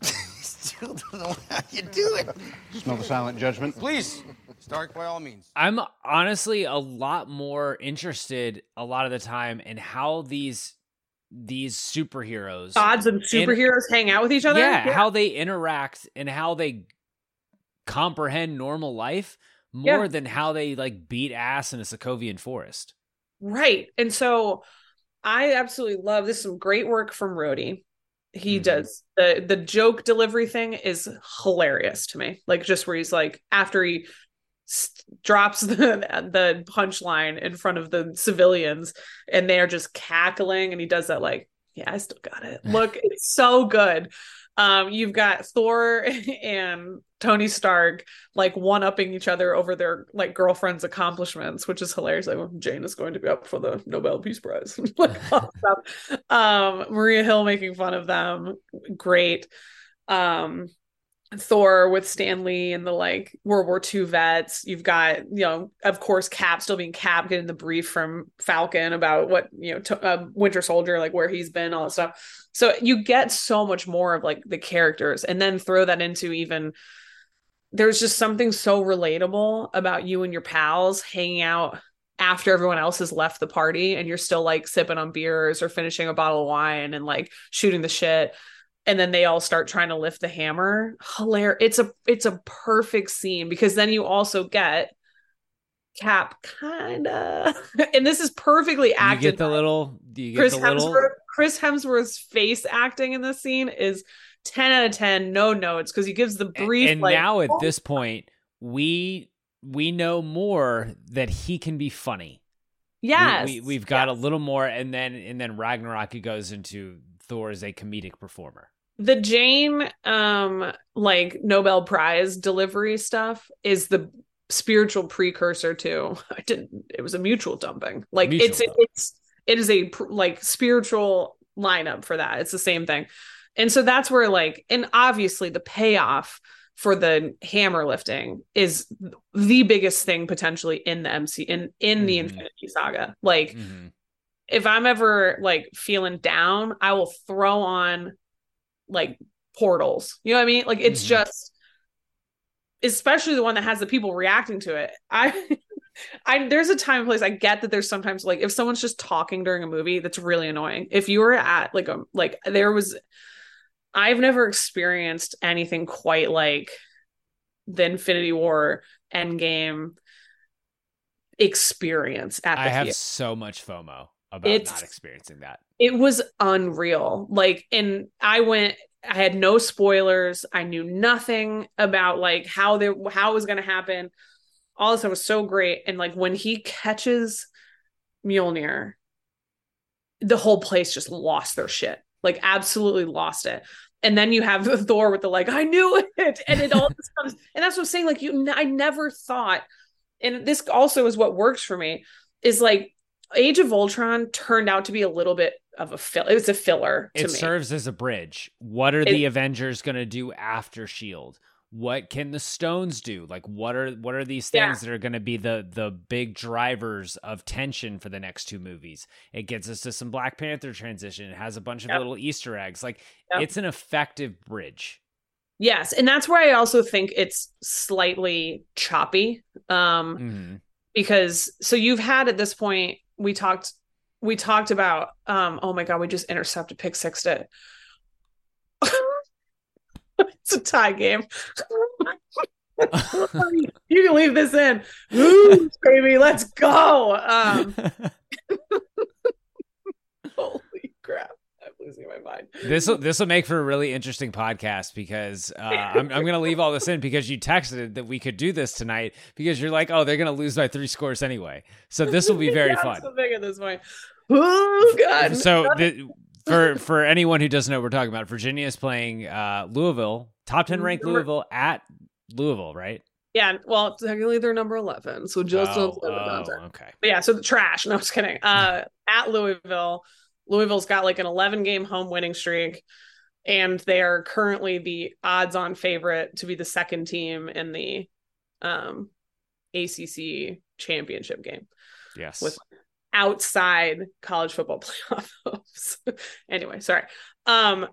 Still don't know how you do it.
Smell the silent judgment.
Please, Stark, by all means.
I'm honestly a lot more interested a lot of the time in how these these superheroes
gods and superheroes hang out with each other.
yeah, how they interact and how they comprehend normal life more
Yeah.
than how they like beat ass in a Sokovian forest.
right. And so I absolutely love this. Some great work from Rhodey. He
Mhm.
does the the joke delivery thing is hilarious to me. Like just where he's like after he s- drops the the punchline in front of the civilians and they're just cackling and he does that like yeah I still got it. Look, it's so good. Um, you've got Thor and Tony Stark like one upping each other over their like girlfriend's accomplishments, which is hilarious. Like well, Jane is going to be up for the Nobel Peace Prize. like, all that stuff. um, Maria Hill making fun of them, great. Um, Thor with Stan Lee and the like World War II vets. You've got, you know, of course, Cap still being Cap, getting the brief from Falcon about what, you know, to, uh, Winter Soldier, like where he's been, all that stuff. So you get so much more of like the characters and then throw that into even there's just something so relatable about you and your pals hanging out after everyone else has left the party and you're still like sipping on beers or finishing a bottle of wine and like shooting the shit and then they all start trying to lift the hammer hilarious it's a it's a perfect scene because then you also get cap kinda and this is perfectly
You
acted
get the little you get
chris
the little
hemsworth chris hemsworth's face acting in this scene is 10 out of 10 no notes because he gives the brief
and
like
now at
oh,
this point we we know more that he can be funny.
Yes.
we, we, have got
yes.
a little more, and then and then Ragnarok he goes into Thor as a comedic performer.
The Jane um like Nobel Prize delivery stuff is the spiritual precursor to I didn't it was a mutual dumping. Like
Mutual
it's it's it is a like spiritual lineup for that. It's the same thing. And so that's where like and obviously the payoff for the hammer lifting is the biggest thing potentially in the MC in in the
Mhm.
Infinity Saga. Like
Mhm.
if I'm ever like feeling down, I will throw on like portals. You know what I mean? Like it's
Mhm.
just especially the one that has the people reacting to it. I I there's a time and place I get that there's sometimes like if someone's just talking during a movie that's really annoying. If you were at like a like there was I've never experienced anything quite like the Infinity War Endgame experience at the
I have
theater
so much FOMO about
It's-
not experiencing that.
It was unreal. Like and i went i had no spoilers. I knew nothing about like how they how it was going to happen. All this stuff was so great. And like when he catches mjolnir the whole place just lost their shit. Like absolutely lost it. And then you have thor with the like i knew it! And it all comes and that's what i'm saying like you i never thought and this also is what works for me is like Age of Ultron turned out to be a little bit of a fill. It was a filler to
It
me.
serves as a bridge. What are
It-
the Avengers going to do after Shield? What can the Stones do? Like what are what are these
Yeah.
things that are going to be the the big drivers of tension for the next two movies? It gets us to some Black Panther transition. It has a bunch of
Yep.
little Easter eggs. Like
Yep.
it's an effective bridge.
yes, and that's where I also think it's slightly choppy. Um,
hmm
because so you've had at this point we talked we talked about um oh my god we just intercepted pick six to it's a tie game. You can leave this in. Woo, baby let's go. Um holy crap losing my mind
This will this will make for a really interesting podcast because uh, I'm I'm gonna leave all this in because you texted that we could do this tonight because you're like oh they're gonna lose by three scores anyway so this will be very
Yeah,
fun.
so big at this point oh god
So the, for for anyone who doesn't know what we're talking about, Virginia is playing uh, Louisville, top ten ranked Louisville at Louisville, right?
yeah well technically they're number 11 so just
oh,
don't say the nonsense.
oh, okay.
But yeah, so the trash. No, I'm just kidding. Uh, at Louisville, Louisville's got like an 11 game home winning streak, and they are currently the odds-on favorite to be the second team in the um, ACC championship game
Yes.
with outside college football playoff hopes. anyway, sorry. Um,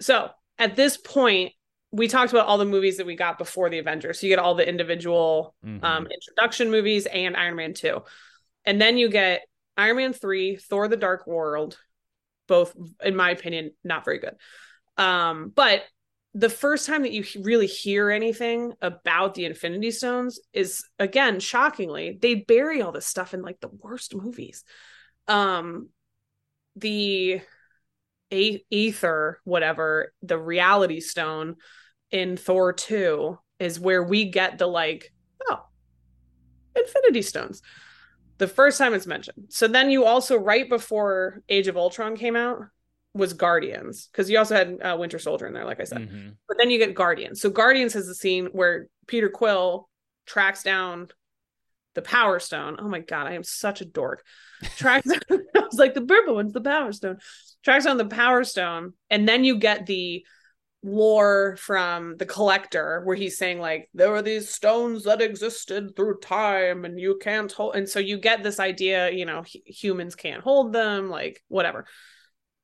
so at this point, we talked about all the movies that we got before the Avengers. So you get all the individual
Mhm.
um, introduction movies and Iron Man 2. And then you get Iron Man 3, Thor the Dark World, both, in my opinion, not very good. Um, but the first time that you really hear anything about the Infinity Stones is, again, shockingly, they bury all this stuff in like the worst movies. Um, the a- ether, whatever, the reality stone in Thor 2 is where we get the like, oh, Infinity Stones. The first time it's mentioned. So then you also, right before Age of Ultron came out, was Guardians, because you also had uh, Winter Soldier in there, like I said.
Mhm.
But then you get Guardians. So Guardians has the scene where Peter Quill tracks down the Power Stone. Oh my god, I am such a dork. Tracks I was like the purple one's the Power Stone. Tracks down the Power Stone, and then you get the lore from the collector where he's saying like there were these stones that existed through time and you can't hold and so you get this idea you know hu- humans can't hold them like whatever.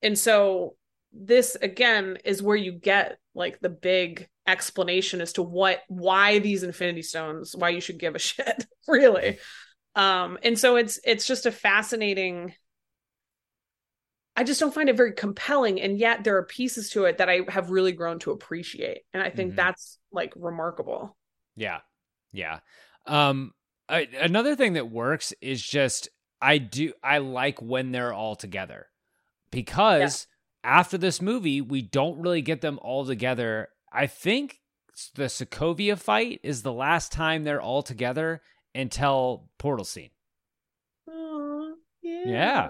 And so this again is where you get like the big explanation as to what why these infinity stones why you should give a shit really. Um and so it's it's just a fascinating i just don't find it very compelling and yet there are pieces to it that i have really grown to appreciate and i think
Mhm.
that's like remarkable
Yeah. Yeah. Um I, another thing that works is just I do I like when they're all together. Because after this movie, we don't really get them all together. I think the Sokovia fight is the last time they're all together until portal scene.
Aw, yeah.
Yeah.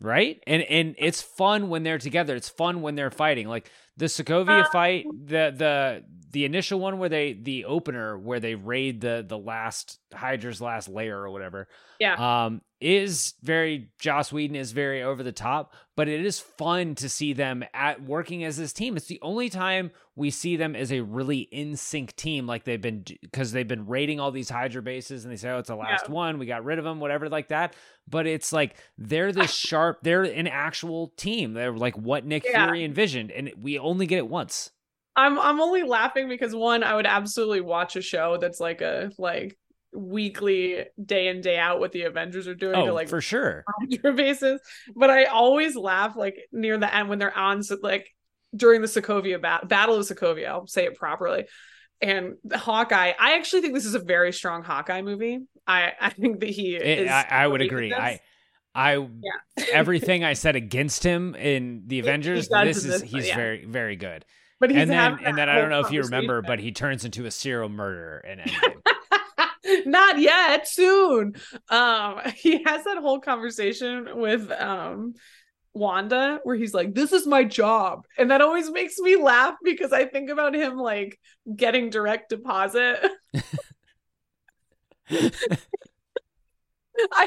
Right? And and it's fun when they're together. It's fun when they're fighting. Like the Sokovia
Uh,
fight, the the the initial one where they the opener where they raid the the last Hydra's last layer or whatever.
Yeah.
Um is very Joss Whedon is very over the top, but it is fun to see them at working as this team. It's the only time we see them as a really in sync team, like they've been because they've been raiding all these Hydra bases, and they say, "Oh, it's the last
Yeah.
one. We got rid of them, whatever, like that." But it's like they're this sharp. They're an actual team. They're like what Nick
Yeah.
Fury envisioned, and we only get it once.
I'm I'm only laughing because one, I would absolutely watch a show that's like a like weekly day in day out what the Avengers are doing to
Oh,
like
for sure.
Hydra bases. But I always laugh like near the end when they're on so- like during the Sokovia bat- Battle of Sokovia. I'll say it properly. And Hawkeye, I actually think this is a very strong Hawkeye movie. I I think that he
It-
is.
I, I would agree. I, I,
Yeah.
everything I said against him in the Avengers,
does
this is
this,
he's
yeah.
very, very good.
But he's
and then, and then I don't know if you remember, but he turns into a serial murderer in Endgame.
not yet soon. Um he has that whole conversation with um wanda where he's like this is my job. And that always makes me laugh because i think about him like getting direct deposit. I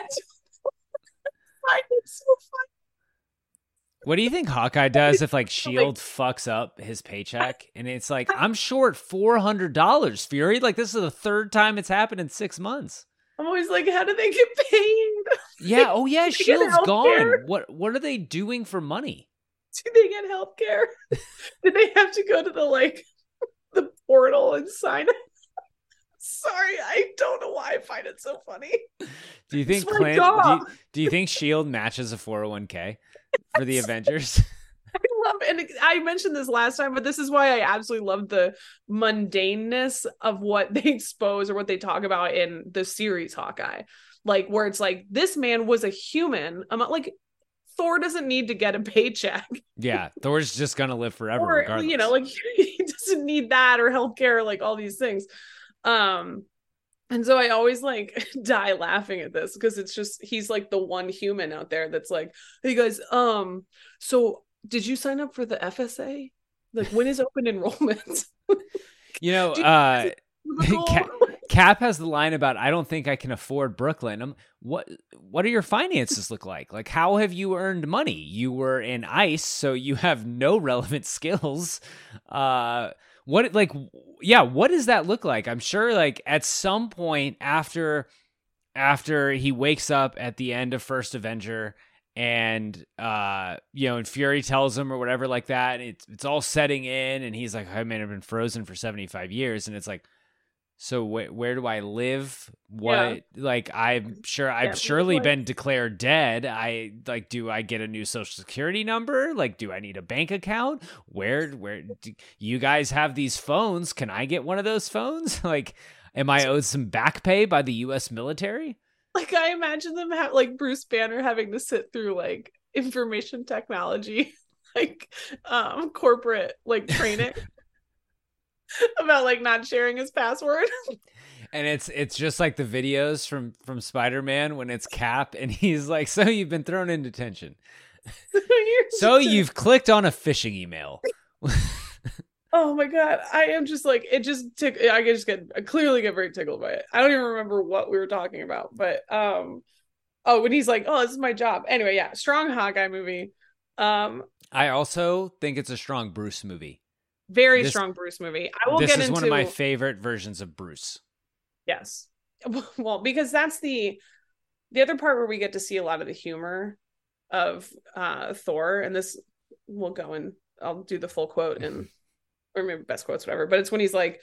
find it so funny
What do you think Hawkeye does if like Shield fucks up his paycheck and it's like I'm short four hundred dollars, Fury? Like this is the third time it's happened in six months.
i'm always like how do they get paid
Yeah. Oh yeah. Shield's gone. What What are they doing for money?
do they get health care did they have to go to the like the portal and sign up? sorry i don't know why i find it so funny
Do you think Clint? Do you, do you think Shield matches a four hundred one k for the Avengers?
I love and I mentioned this last time, but this is why I absolutely love the mundaneness of what they expose or what they talk about in the series Hawkeye. Like where it's like this man was a human. I'm like Thor doesn't need to get a paycheck.
yeah, Thor's just gonna live forever,
or
regardless.
you know, like he doesn't need that or healthcare, like all these things. Um and so I always like die laughing at this because it's just he's like the one human out there that's like, hey guys, um, so did you sign up for the FSA? Like when is open enrollment?
you know,
you-
uh, Cap, Cap has the line about I don't think I can afford Brooklyn. I'm, what what do your finances look like? Like how have you earned money? You were in ICE, so you have no relevant skills. Uh what like yeah, what does that look like? I'm sure like at some point after after he wakes up at the end of First Avenger and uh you know and Fury tells him or whatever like that it's it's all setting in and he's like I may have been frozen for 75 years and it's like so wh- where do I live? What
Yeah.
like I'm sure I've
Yeah,
surely
like-
been declared dead. I like do I get a new social security number? Like do I need a bank account? Where where do you guys have these phones? Can I get one of those phones? like am I owed some back pay by the US military?
like I imagine them have like Bruce Banner having to sit through like information technology, like um corporate like training about like not sharing his password.
And it's it's just like the videos from from Spider-Man when it's Cap and he's like so you've been thrown in detention. So you've clicked on a phishing email.
Oh my god, I am just like it. Just tick. I can just get I clearly get very tickled by it. I don't even remember what we were talking about, but um, oh, when he's like, "Oh, this is my job." Anyway, yeah, strong Hawkeye movie. Um,
I also think it's a strong Bruce movie.
Very
This-
strong Bruce movie. I will get into
this
get
is
into
one of my favorite versions of Bruce.
yes, well, because that's the the other part where we get to see a lot of the humor of uh Thor, and this will go and I'll do the full quote and or maybe best quotes, whatever. But it's when he's like,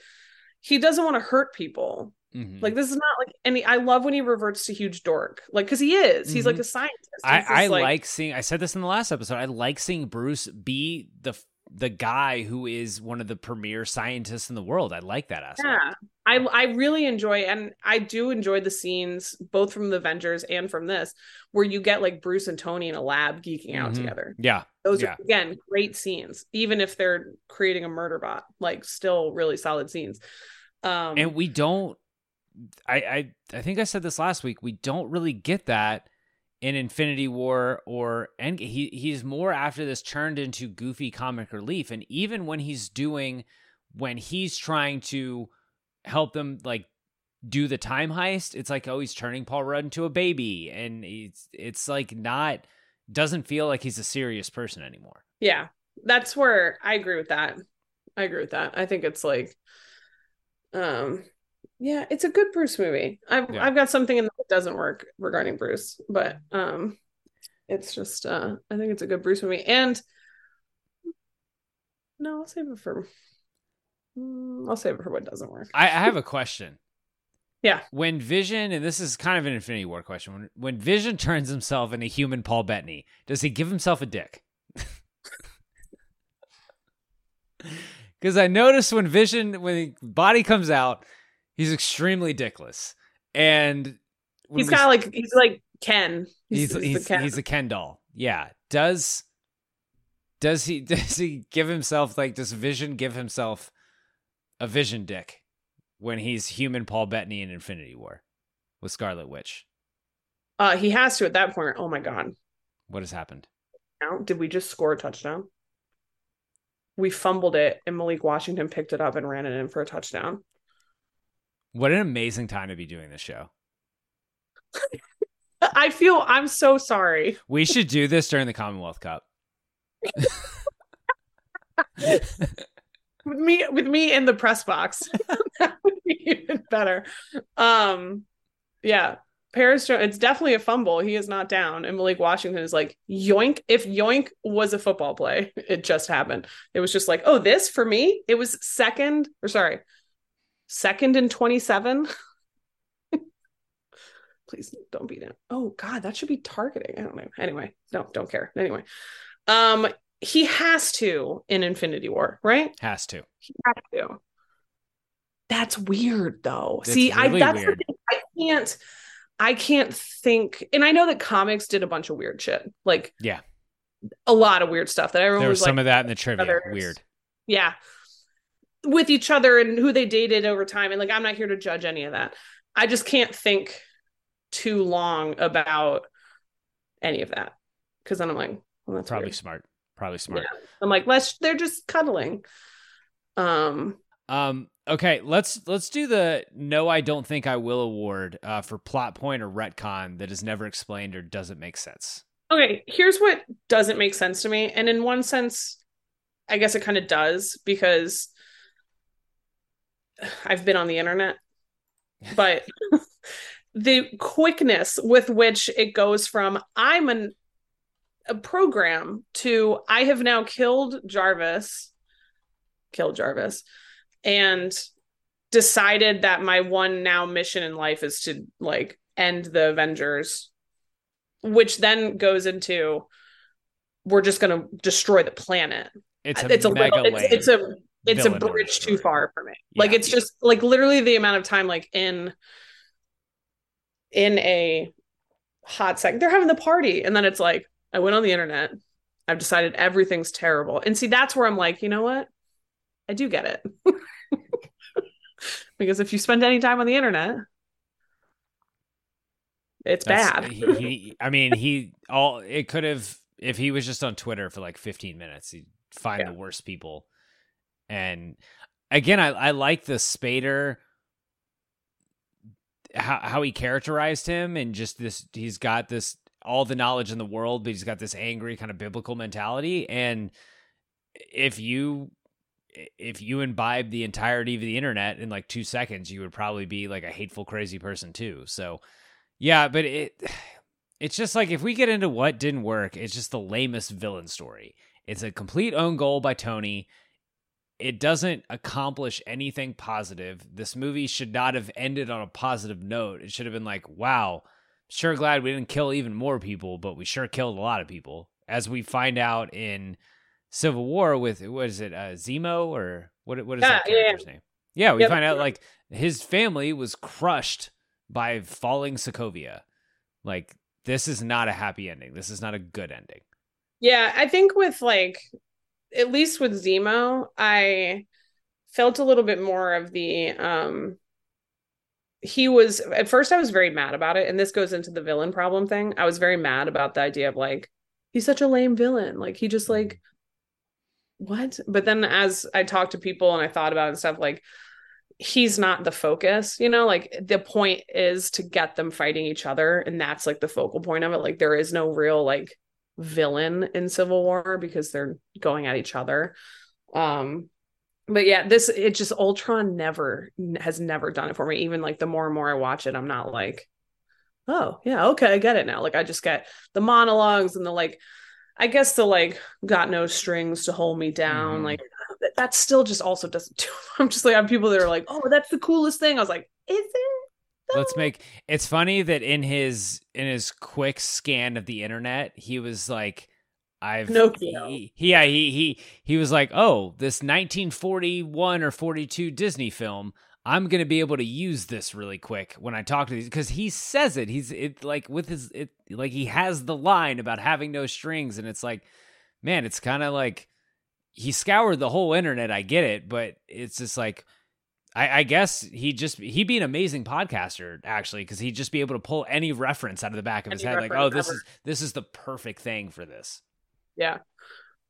he doesn't want to hurt people.
Mhm.
Like this is not like any. I love when he reverts to huge dork, like because he is. He's like a scientist.
I,
He's
I
just,
like, seeing. I said this in the last episode. I like seeing Bruce be the the guy who is one of the premier scientists in the world. I like that aspect.
Yeah. I I really enjoy and I do enjoy the scenes both from the Avengers and from this where you get like Bruce and Tony in a lab geeking out
Mhm.
together.
Yeah.
Those
yeah.
are again great scenes, even if they're creating a murder bot, like still really solid scenes. Um
and we don't I, I I think I said this last week. We don't really get that in Infinity War or End. He he's more after this turned into goofy comic relief, and even when he's doing when he's trying to help them like do the time heist, it's like oh he's turning Paul Rudd into a baby, and it's it's like not doesn't feel like he's a serious person anymore.
yeah, that's where I agree with that. I agree with that. I think it's like um yeah, it's a good Bruce movie. I've
Yeah.
I've got something in that doesn't work regarding Bruce, but um it's just uh I think it's a good Bruce movie. And no, I'll save it for mm, I'll save it for what doesn't work.
I, I have a question.
Yeah.
When Vision, and this is kind of an Infinity War question, when, when Vision turns himself into human Paul Bettany, does he give himself a dick? Because I noticed when Vision, when the body comes out, he's extremely dickless, and
He's kind of like he's like Ken.
he's
the
he's,
Ken.
he's a Ken doll. Yeah. Does does he does he give himself like does Vision give himself a Vision dick when he's human Paul Bettany in Infinity War with Scarlet Witch?
uh he has to at that point. Oh my god.
What has happened?
Did we just score a touchdown? We fumbled it and Malik Washington picked it up and ran it in for a touchdown.
What an amazing time to be doing this show.
I feel I'm so sorry.
We should do this during the Commonwealth Cup.
With me with me in the press box. that would be even better. Um yeah. Paris Jones, it's definitely a fumble. He is not down. And Malik Washington is like, yoink. If yoink was a football play, it just happened. It was just like, oh, this for me? It was second, or sorry, second and 27. Please don't beat him. Oh God, that should be targeting. I don't know. Anyway, no, don't care. Anyway. Um, he has to in Infinity War, right?
Has to.
He has to. That's weird though.
It's
See, I
really
that's the thing. I can't I can't think and I know that comics did a bunch of weird shit. Like
Yeah.
a lot of weird stuff that everyone
There was
was
some
like
of that in the trivia.
others.
Weird.
yeah with each other and who they dated over time and like i'm not here to judge any of that i just can't think too long about any of that because then i'm like well that's
Probably
weird.
smart. Probably smart.
i'm like let's they're just cuddling um
Um. Okay. Let's let's do the no. I don't think I will award uh, for plot point or retcon that is never explained or doesn't make sense.
okay here's what doesn't make sense to me and in one sense i guess it kind of does because i've been on the internet but the quickness with which it goes from i'm an AI program to i have now killed jarvis killed jarvis and decided that my one now mission in life is to like end the avengers which then goes into we're just going to destroy the planet.
It's a
it's a
mega
little, it's, it's a it's a bridge too far for me. Like it's just like literally the amount of time like in in a hot second they're having the party and then it's like I went on the internet. I've decided everything's terrible. And see that's where I'm like, you know what? I do get it. because if you spend any time on the internet, it's
That's-
bad.
he, he, I mean, he all it could have if he was just on Twitter for like 15 minutes, he'd find
Yeah.
the worst people. And again, I I like the Spader how how he characterized him and just this he's got this all the knowledge in the world, but he's got this angry kind of biblical mentality. And if you if you imbibe the entirety of the internet in like two seconds, you would probably be like a hateful, crazy person too. So yeah, but it it's just like if we get into what didn't work, it's just the lamest villain story. It's a complete own goal by Tony. It doesn't accomplish anything positive. This movie should not have ended on a positive note. It should have been like, wow, sure glad we didn't kill even more people, but we sure killed a lot of people. As we find out in Civil War with what is it, uh, Zemo or what? What is
Yeah,
that
yeah, yeah.
character's name? Yeah, we find out like his family was crushed by falling Sokovia. Like this is not a happy ending. This is not a good ending.
Yeah, I think with like at least with Zemo, I felt a little bit more of the um he was at first I was very mad about it and this goes into the villain problem thing. I was very mad about the idea of like he's such a lame villain. Like he just like what? But then as I talked to people and I thought about it and stuff like he's not the focus, you know, like the point is to get them fighting each other and that's like the focal point of it. Like there is no real like villain in Civil War because they're going at each other. Um but yeah, this it just Ultron never has never done it for me. Even like the more and more I watch it, I'm not like, oh yeah, okay, I get it now. Like I just get the monologues and the like I guess the like got no strings to hold me down.
Mhm.
Like that still just also doesn't do I'm just like I have people that are like, oh, that's the coolest thing. I was like, is it?
Let's make it's funny that in his in his quick scan of the internet, he was like I've
Pinocchio.
He, he- yeah, he he he was like, "Oh, this 1941 or 42 Disney film, I'm going to be able to use this really quick when I talk to these cuz he says it. He's it like with his it like he has the line about having no strings and it's like man, it's kind of like he scoured the whole internet, I get it, but it's just like I, I guess he just he'd be an amazing podcaster actually because he'd just be able to pull any reference out of the back of his head like oh this
ever.
is this is the perfect thing for this
Yeah.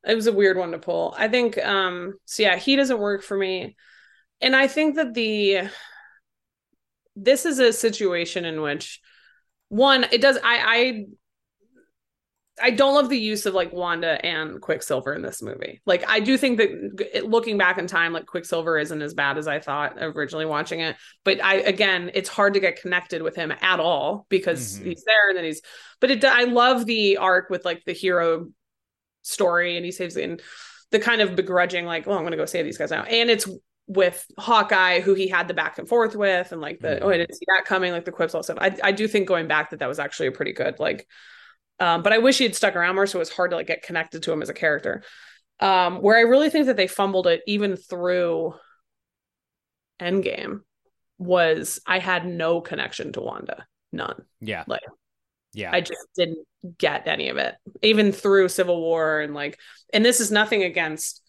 It was a weird one to pull. I think um so yeah, he doesn't work for me. And I think that the this is a situation in which one it does I I I don't love the use of like Wanda and Quicksilver in this movie. Like I do think that looking back in time like Quicksilver isn't as bad as I thought originally watching it, but I again it's hard to get connected with him at all because
Mhm.
he's there and then he's but it I love the arc with like the hero story and he saves and the kind of begrudging like well i'm gonna go save these guys now and it's with hawkeye who he had the back and forth with and like the oh i didn't see that coming like the quips all stuff I, I do think going back that that was actually a pretty good like um but i wish he had stuck around more so it was hard to like get connected to him as a character. Um where i really think that they fumbled it even through endgame was i had no connection to wanda. None.
Yeah.
Like
yeah.
I just didn't get any of it, even through Civil War and like, and this is nothing against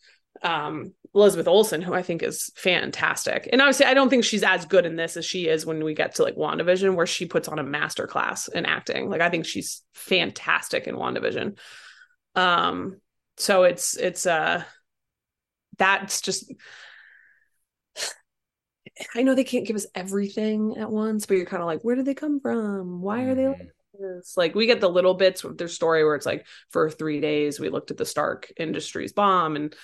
um Elizabeth Olsen, who I think is fantastic. And obviously, I don't think she's as good in this as she is when we get to like WandaVision, where she puts on a master class in acting. Like, I think she's fantastic in WandaVision. Um, so it's it's uh that's just I know they can't give us everything at once, but you're kind of like, where did they come from? Why are they like this? Like we get the little bits of their story where it's like for three days we looked at the Stark Industries bomb and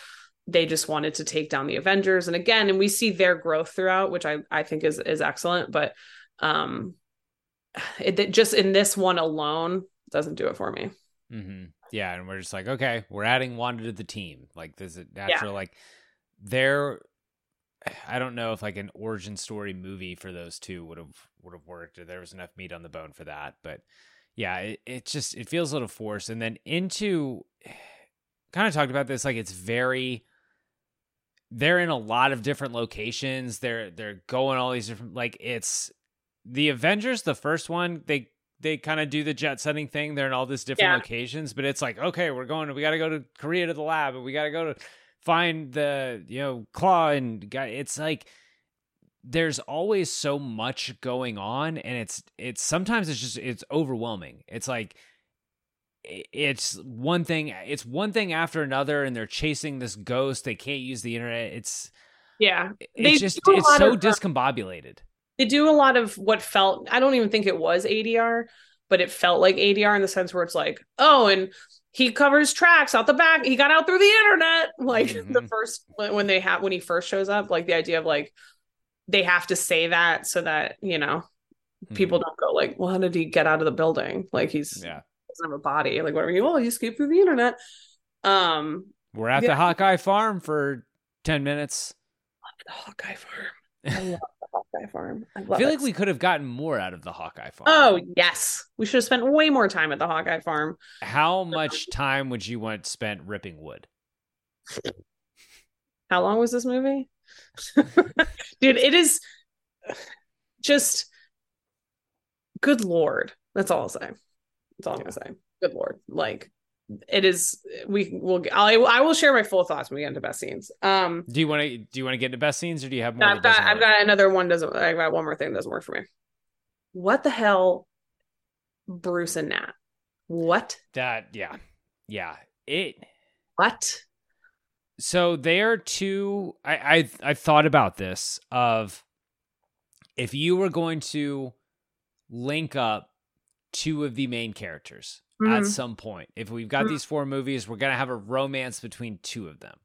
they just wanted to take down the Avengers. And again, and we see their growth throughout, which I I think is is excellent. But um it, it just in this one alone doesn't do it for me.
hmm Yeah, and we're just like, okay, we're adding Wanda to the team. Like, there's a natural like they're. I don't know if like an origin story movie for those two would have would have worked, or there was enough meat on the bone for that. But yeah, it, it just it feels a little forced. And then into kind of talked about this, like it's very. They're in a lot of different locations. They're they're going all these different like it's the Avengers, the first one, they they kind of do the jet setting thing. They're in all these different
Yeah.
locations, but it's like, okay, we're going. We got to go to Korea to the lab, and we got to go to find the you know claw and guy. It's like there's always so much going on, and it's it's sometimes it's just it's overwhelming. It's like it's one thing it's one thing after another and they're chasing this ghost they can't use the internet it's
Yeah, They
it's just it's so
of, uh,
discombobulated
they do a lot of what felt I don't even think it was ADR, but it felt like ADR in the sense where it's like, oh, and he covers tracks out the back. He got out through the internet. Like the
Mhm.
first when they have when he first shows up, like the idea of like they have to say that so that, you know, people don't go like, well, how did he get out of the building? Like he's
Mm-hmm. yeah
doesn't have a body. Like whatever. you? well, you escaped through the internet. Um
we're at
Yeah.
the hawkeye farm for 10 minutes
the Hawkeye Farm. I love the Hawkeye Farm. I
i feel
it
like we could have gotten more out of the hawkeye farm
Oh yes, we should have spent way more time at the Hawkeye Farm.
how much time would you want spent ripping wood
How long was this movie? Dude, it is just good lord. That's all I'll say. That's all I'm gonna say. Good lord. Like it is we will I I will share my full thoughts when we get into best scenes. Um
Do you want to do you want to get into best scenes or do you have more?
I've got I've got another one doesn't I've got one more thing that doesn't work for me. What the hell Bruce and Nat? What?
that. Yeah, yeah. It.
What?
So they are two. I I I thought about this of if you were going to link up two of the main characters at
Mhm.
some point. If we've got
Mhm.
these four movies, we're gonna have a romance between two of them.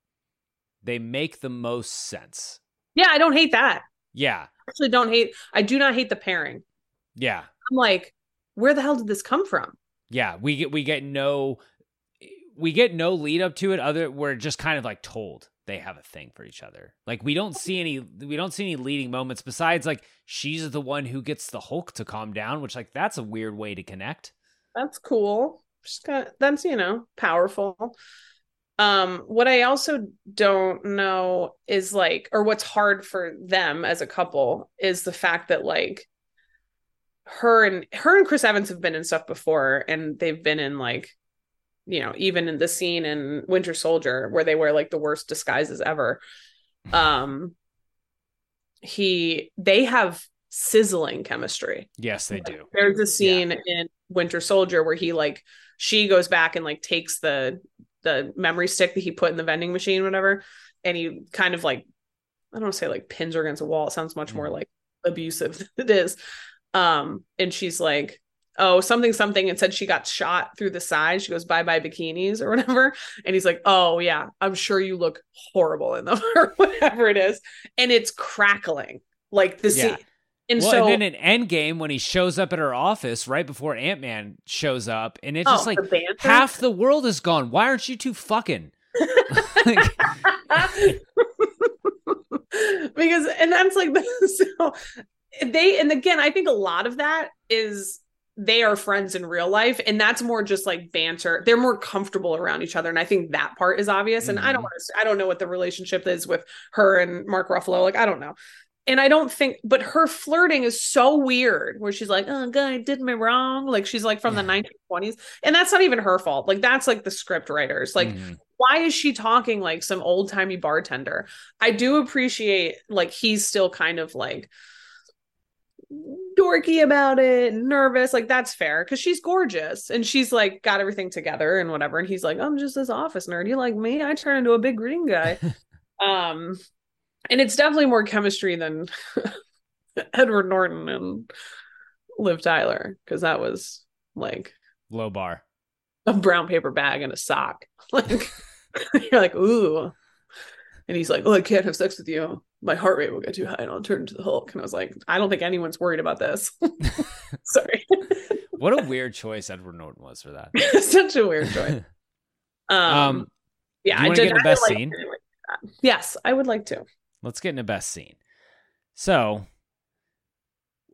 They make the most sense.
Yeah, I don't hate that.
Yeah,
I actually don't hate I do not hate the pairing.
yeah,
I'm like, where the hell did this come from?
yeah. We get we get no we get no lead up to it. Other we're just kind of like told they have a thing for each other. Like we don't see any we don't see any leading moments besides like she's the one who gets the Hulk to calm down, which like that's a weird way to connect.
That's cool. Just got that's you know powerful. Um, what I also don't know is like, or what's hard for them as a couple is the fact that like her and her and Chris Evans have been in stuff before, and they've been in like, you know, even in the scene in Winter Soldier where they wear like the worst disguises ever. Um, he they have sizzling chemistry.
Yes, they do.
There's a scene in Winter Soldier where he like she goes back and like takes the the memory stick that he put in the vending machine, whatever, and he kind of like I don't say like pins her against a wall. It sounds much more like abusive than it is. Um, and she's like, oh, something, something, and said she got shot through the side. She goes, bye bye bikinis or whatever. And he's like, oh, yeah, I'm sure you look horrible in them or whatever it is. And it's crackling like the
Yeah.
scene. And
well,
so,
and then in Endgame, when he shows up at her office right before Ant Man shows up, and it's just
Oh,
like
the
half the world is gone. Why aren't you two fucking? Like,
because and that's like so they and again i think a lot of that is they are friends in real life and that's more just like banter they're more comfortable around each other and i think that part is obvious and i don't
Mhm.
want to i don't know what the relationship is with her and mark ruffalo like i don't know and i don't think but her flirting is so weird where she's like oh guy did me wrong like she's like from the 1920s and that's not even her fault like that's like the script writers like
mhm.
why is she talking like some old timey bartender? I do appreciate like he's still kind of like dorky about it, nervous. Like that's fair because she's gorgeous and she's like got everything together and whatever. And he's like, I'm just this office nerd. You like me? I turn into a big green guy. um, and it's definitely more chemistry than Edward Norton and Liv Tyler because that was like
low bar.
a brown paper bag and a sock. Like you're like, ooh. And he's like, Oh, I can't have sex with you. My heart rate will get too high and I'll turn into the Hulk. And I was like, I don't think anyone's worried about this. Sorry.
What a weird choice Edward Norton was for that.
Such a weird choice. Um,
Um,
yeah, I did
get the best
like
scene?
Yes, I would like to.
let's get into best scene. So,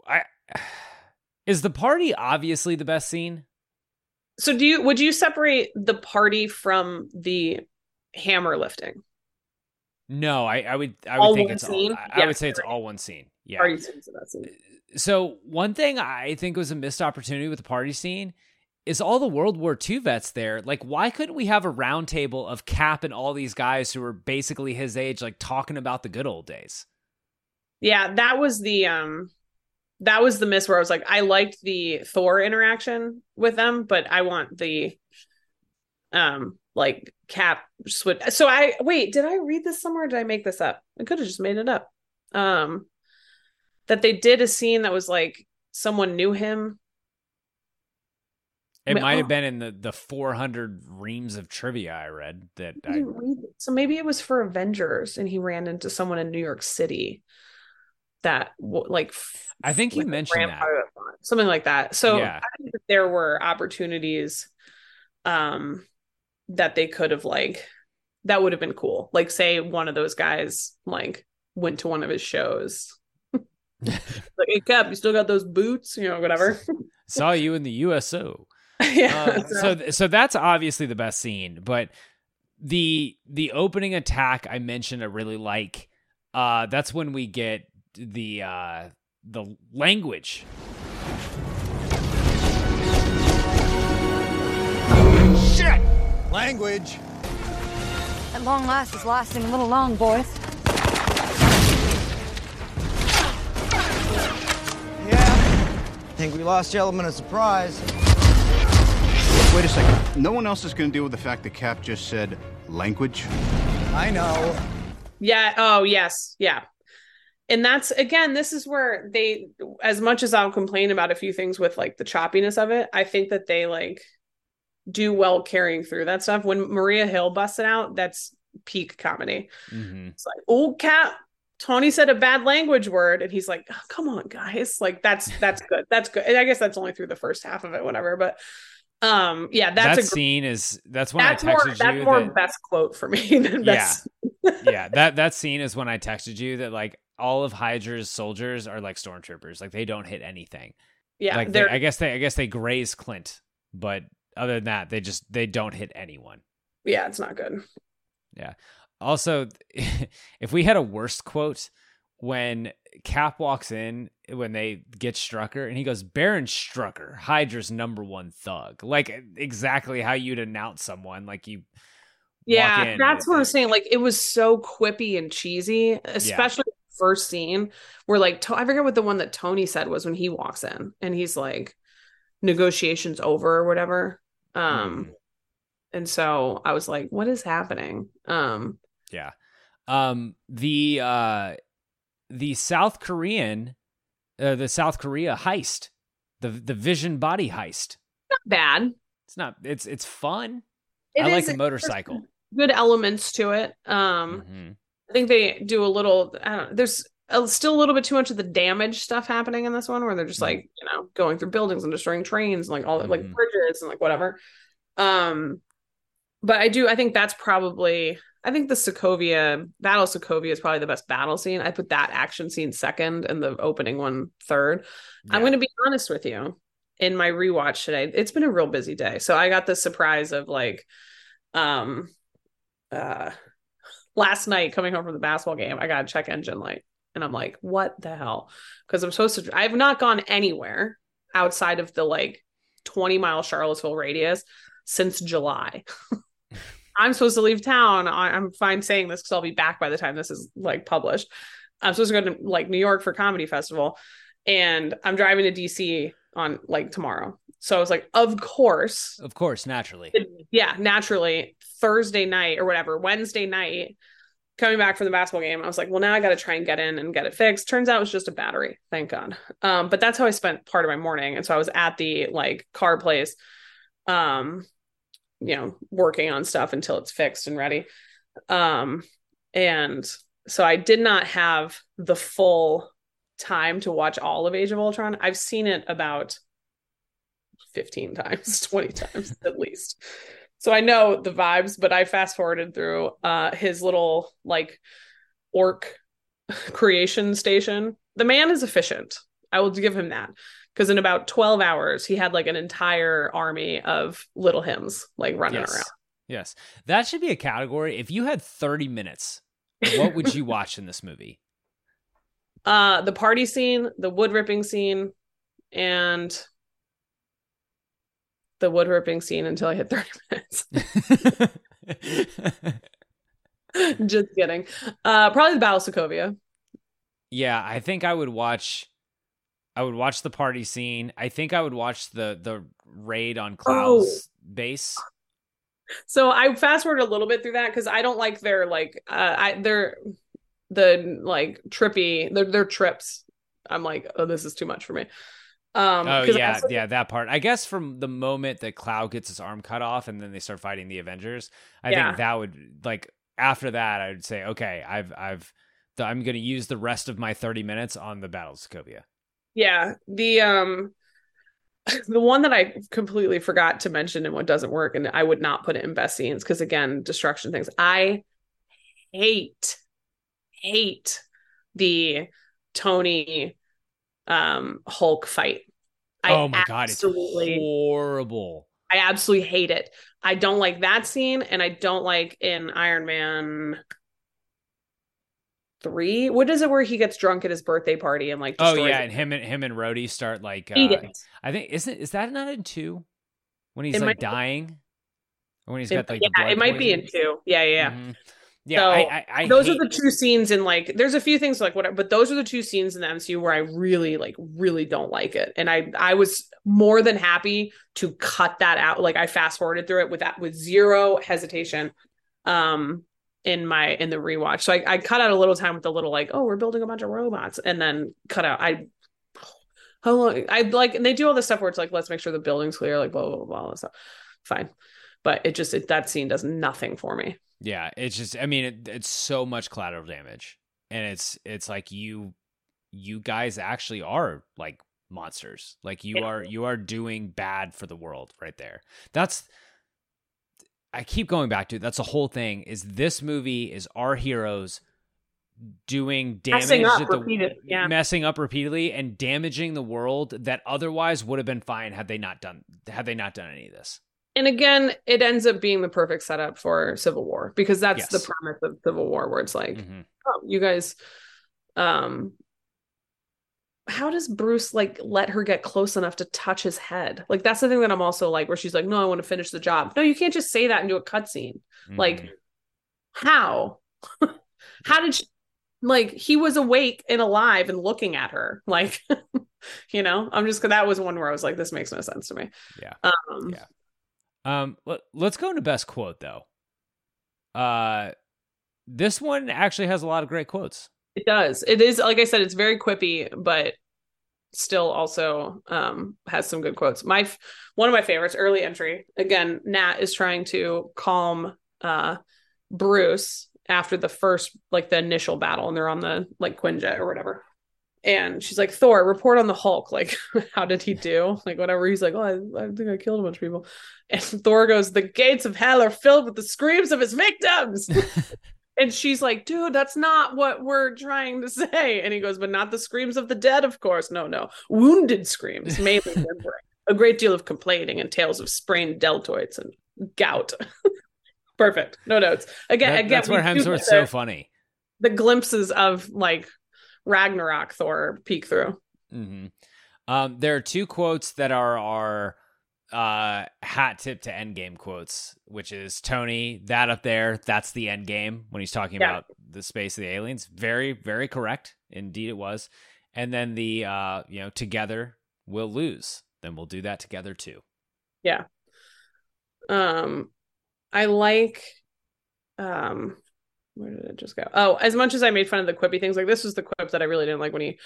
I is the party obviously the best scene?
So do you would you separate the party from the hammer lifting?
No, I, I would I
All
would think it's
scene?
all, I, I would say it's
right.
all one scene. Yeah.
Party scenes in that scene.
So one thing I think was a missed opportunity with the party scene is all the World War II vets there. Like, why couldn't we have a round table of Cap and all these guys who were basically his age, like talking about the good old days?
Yeah, that was the um that was the miss where I was like, I liked the Thor interaction with them, but I want the um like cap switch. So I wait, did I read this somewhere? Or did I make this up? I could have just made it up. Um that they did a scene that was like someone knew him.
It might
oh.
have been in the, the 400 reams of trivia I read that
I
I,
read. So maybe it was for Avengers and he ran into someone in New York City that like
I think he
like,
mentioned that.
part of it, something like that. So
Yeah.
I think that there were opportunities um that they could have like that would have been cool. Like say one of those guys like went to one of his shows. like, hey Cap, you still got those boots? You know, whatever.
Saw you in the USO.
yeah.
Uh, so so that's obviously the best scene, but the the opening attack I mentioned I really like. Uh, that's when we get the uh, the language.
Language.
At long last is lasting a little long, boys.
Yeah. I Think we lost the element of surprise.
Wait a second. No one else is going to deal with the fact that Cap just said language?
I know.
Yeah. Oh, yes. Yeah. And that's again, this is where they, as much as I'll complain about a few things with like the choppiness of it, I think that they like do well carrying through that stuff. When Maria Hill busted out, that's peak comedy.
Mm-hmm.
It's like, oh, Cap, Tony said a bad language word, and he's like, oh, "Come on, guys!" Like that's that's good. That's good. And I guess that's only through the first half of it, whatever. But um, yeah, that's
that
a gr-
scene is that's when
that's
I texted
more that's
you.
more
that-
best quote for me than
yeah,
best.
yeah. That that scene is when I texted you that like all of Hydra's soldiers are like stormtroopers. Like they don't hit anything.
Yeah,
like they, I guess they I guess they graze Clint, but other than that, they just they don't hit anyone.
yeah, it's not good.
Yeah. Also, if we had a worst quote when Cap walks in when they get Strucker and he goes, Baron Strucker, Hydra's number one thug. Like exactly how you'd announce someone. Like you
Yeah, that's what I'm saying. Like it was so quippy and cheesy, especially the first scene where like I forget what the one that Tony said was when he walks in and he's like negotiations over or whatever. Um
Mm.
and so I was like, what is happening? Um
Yeah. Um the uh the South Korean uh, the South Korea heist. The the Vision body heist.
not bad.
It's not it's it's fun.
It
I like
is-
the motorcycle.
Good elements to it. Um
Mhm.
I think they do a little. I don't. There's still a little bit too much of the damage stuff happening in this one, where they're just like you know going through buildings and destroying trains and like all the
like
bridges and like whatever. Um, but I do. I think that's probably. I think the Sokovia Battle of Sokovia is probably the best battle scene. I put that action scene second and the opening one third. I'm going to be honest with you. In my rewatch today, it's been a real busy day. So I got the surprise of like, um, uh, last night coming home from the basketball game, I got a check engine light, and I'm like, what the hell? Because I'm supposed to. I've not gone anywhere outside of the like 20 mile Charlottesville radius since July. I'm supposed to leave town. I'm fine saying this because I'll be back by the time this is like published. I'm supposed to go to like New York for comedy festival, and I'm driving to DC on like tomorrow. So I was like, of course,
Of course, naturally.
yeah, naturally Thursday night or whatever, Wednesday night, coming back from the basketball game, I was like, well, now I got to try and get in and get it fixed. Turns out it was just a battery, thank God. Um, but that's how I spent part of my morning, and so I was at the like car place, um, you know, working on stuff until it's fixed and ready. Um, and so I did not have the full time to watch all of Age of Ultron. I've seen it about 15 times, 20 times at least. So I know the vibes, but I fast forwarded through uh his little like orc creation station. The man is efficient. I will give him that. Because in about 12 hours, he had like an entire army of little hymns like running
Yes.
around.
Yes. That should be a category. If you had 30 minutes, what would you watch in this movie?
Uh the party scene, the wood ripping scene, and the wood ripping scene until I hit 30 minutes. Just kidding. Uh probably the Battle of Sokovia.
yeah, I think I would watch I would watch the party scene. I think I would watch the the raid on Klaue's base.
So I fast forward a little bit through that because I don't like their like uh I they're the like trippy their their trips. I'm like, oh, this is too much for me. Um
oh yeah,
also-
yeah, that part. I guess from the moment that Cloud gets his arm cut off and then they start fighting the Avengers, I
Yeah.
think that would like after that I would say, okay, I've I've the, I'm going to use the rest of my 30 minutes on the Battle of Sokovia.
Yeah, the um the one that I completely forgot to mention and what doesn't work, and I would not put it in best scenes because again, destruction things. I hate hate the Tony um Hulk fight. I
oh my god, it's horrible.
I absolutely hate it. I don't like that scene, and I don't like in Iron Man three. What is it where he gets drunk at his birthday party and like?
Oh yeah,
it?
and him and him and Rhodey start like. Uh. I think isn't is that not in two? When he's
It
like
might be.
dying, or when he's
It-
got like the
yeah, it might be in two. Yeah, yeah, yeah.
Yeah,
So,
I, I, I
those are the two scenes in like. There's a few things like whatever, but those are the two scenes in the MCU where I really like really don't like it, and I I was more than happy to cut that out. Like I fast forwarded through it with that with zero hesitation. Um, in my in the rewatch, so I, I cut out a little time with the little like, oh, we're building a bunch of robots, and then cut out. I how long I like and they do all this stuff where it's like, let's make sure the building's clear, like blah blah blah, blah stuff. Fine, but it just it, that scene does nothing for me.
Yeah, it's just I mean it, it's so much collateral damage. And it's it's like you you guys actually are like monsters. Like you
Yeah.
are you are doing bad for the world right there. That's I keep going back to it. That's the whole thing is this movie is our heroes doing damage
Messing up
the-
yeah.
messing up repeatedly and damaging the world that otherwise would have been fine had they not done had they not done any of this.
And again, it ends up being the perfect setup for Civil War because that's the premise of Civil War, where it's like,
Mhm.
oh, you guys, um, how does Bruce like let her get close enough to touch his head? Like that's the thing that I'm also like, where she's like, no, I want to finish the job. No, you can't just say that and do a cutscene. Like,
Mhm.
how? how did she? Like he was awake and alive and looking at her. Like, you know, I'm just that was one where I was like, this makes no sense to me.
Yeah.
Um,
Yeah. Um, let, let's go into best quote though. Uh, this one actually has a lot of great quotes.
It does. It is like I said, it's very quippy, but still also um has some good quotes. My one of my favorites, early entry. Again, Nat is trying to calm uh Bruce after the first like the initial battle and they're on the like Quinjet or whatever. And she's like, Thor, report on the Hulk. Like, how did he do? Like, whatever. He's like, Oh, I, I think I killed a bunch of people. And Thor goes, The gates of hell are filled with the screams of his victims. And she's like, dude, that's not what we're trying to say. And he goes, but not the screams of the dead, of course. No, no. Wounded screams, mainly. A great deal of complaining and tales of sprained deltoids and gout. Perfect. No notes. Again,
That-
again
that's where Hemsworth's so funny.
The glimpses of like Ragnarok Thor peek through.
hmm Um, there are two quotes that are our uh hat tip to Endgame quotes, which is Tony, that up there, that's the end game when he's talking
Yeah.
about the space of the aliens. Very, very correct. Indeed it was. And then the uh, you know, together we'll lose. Then we'll do that together too.
Yeah. Um I like um where did it just go? Oh, as much as I made fun of the quippy things, like this was the quip that I really didn't like when he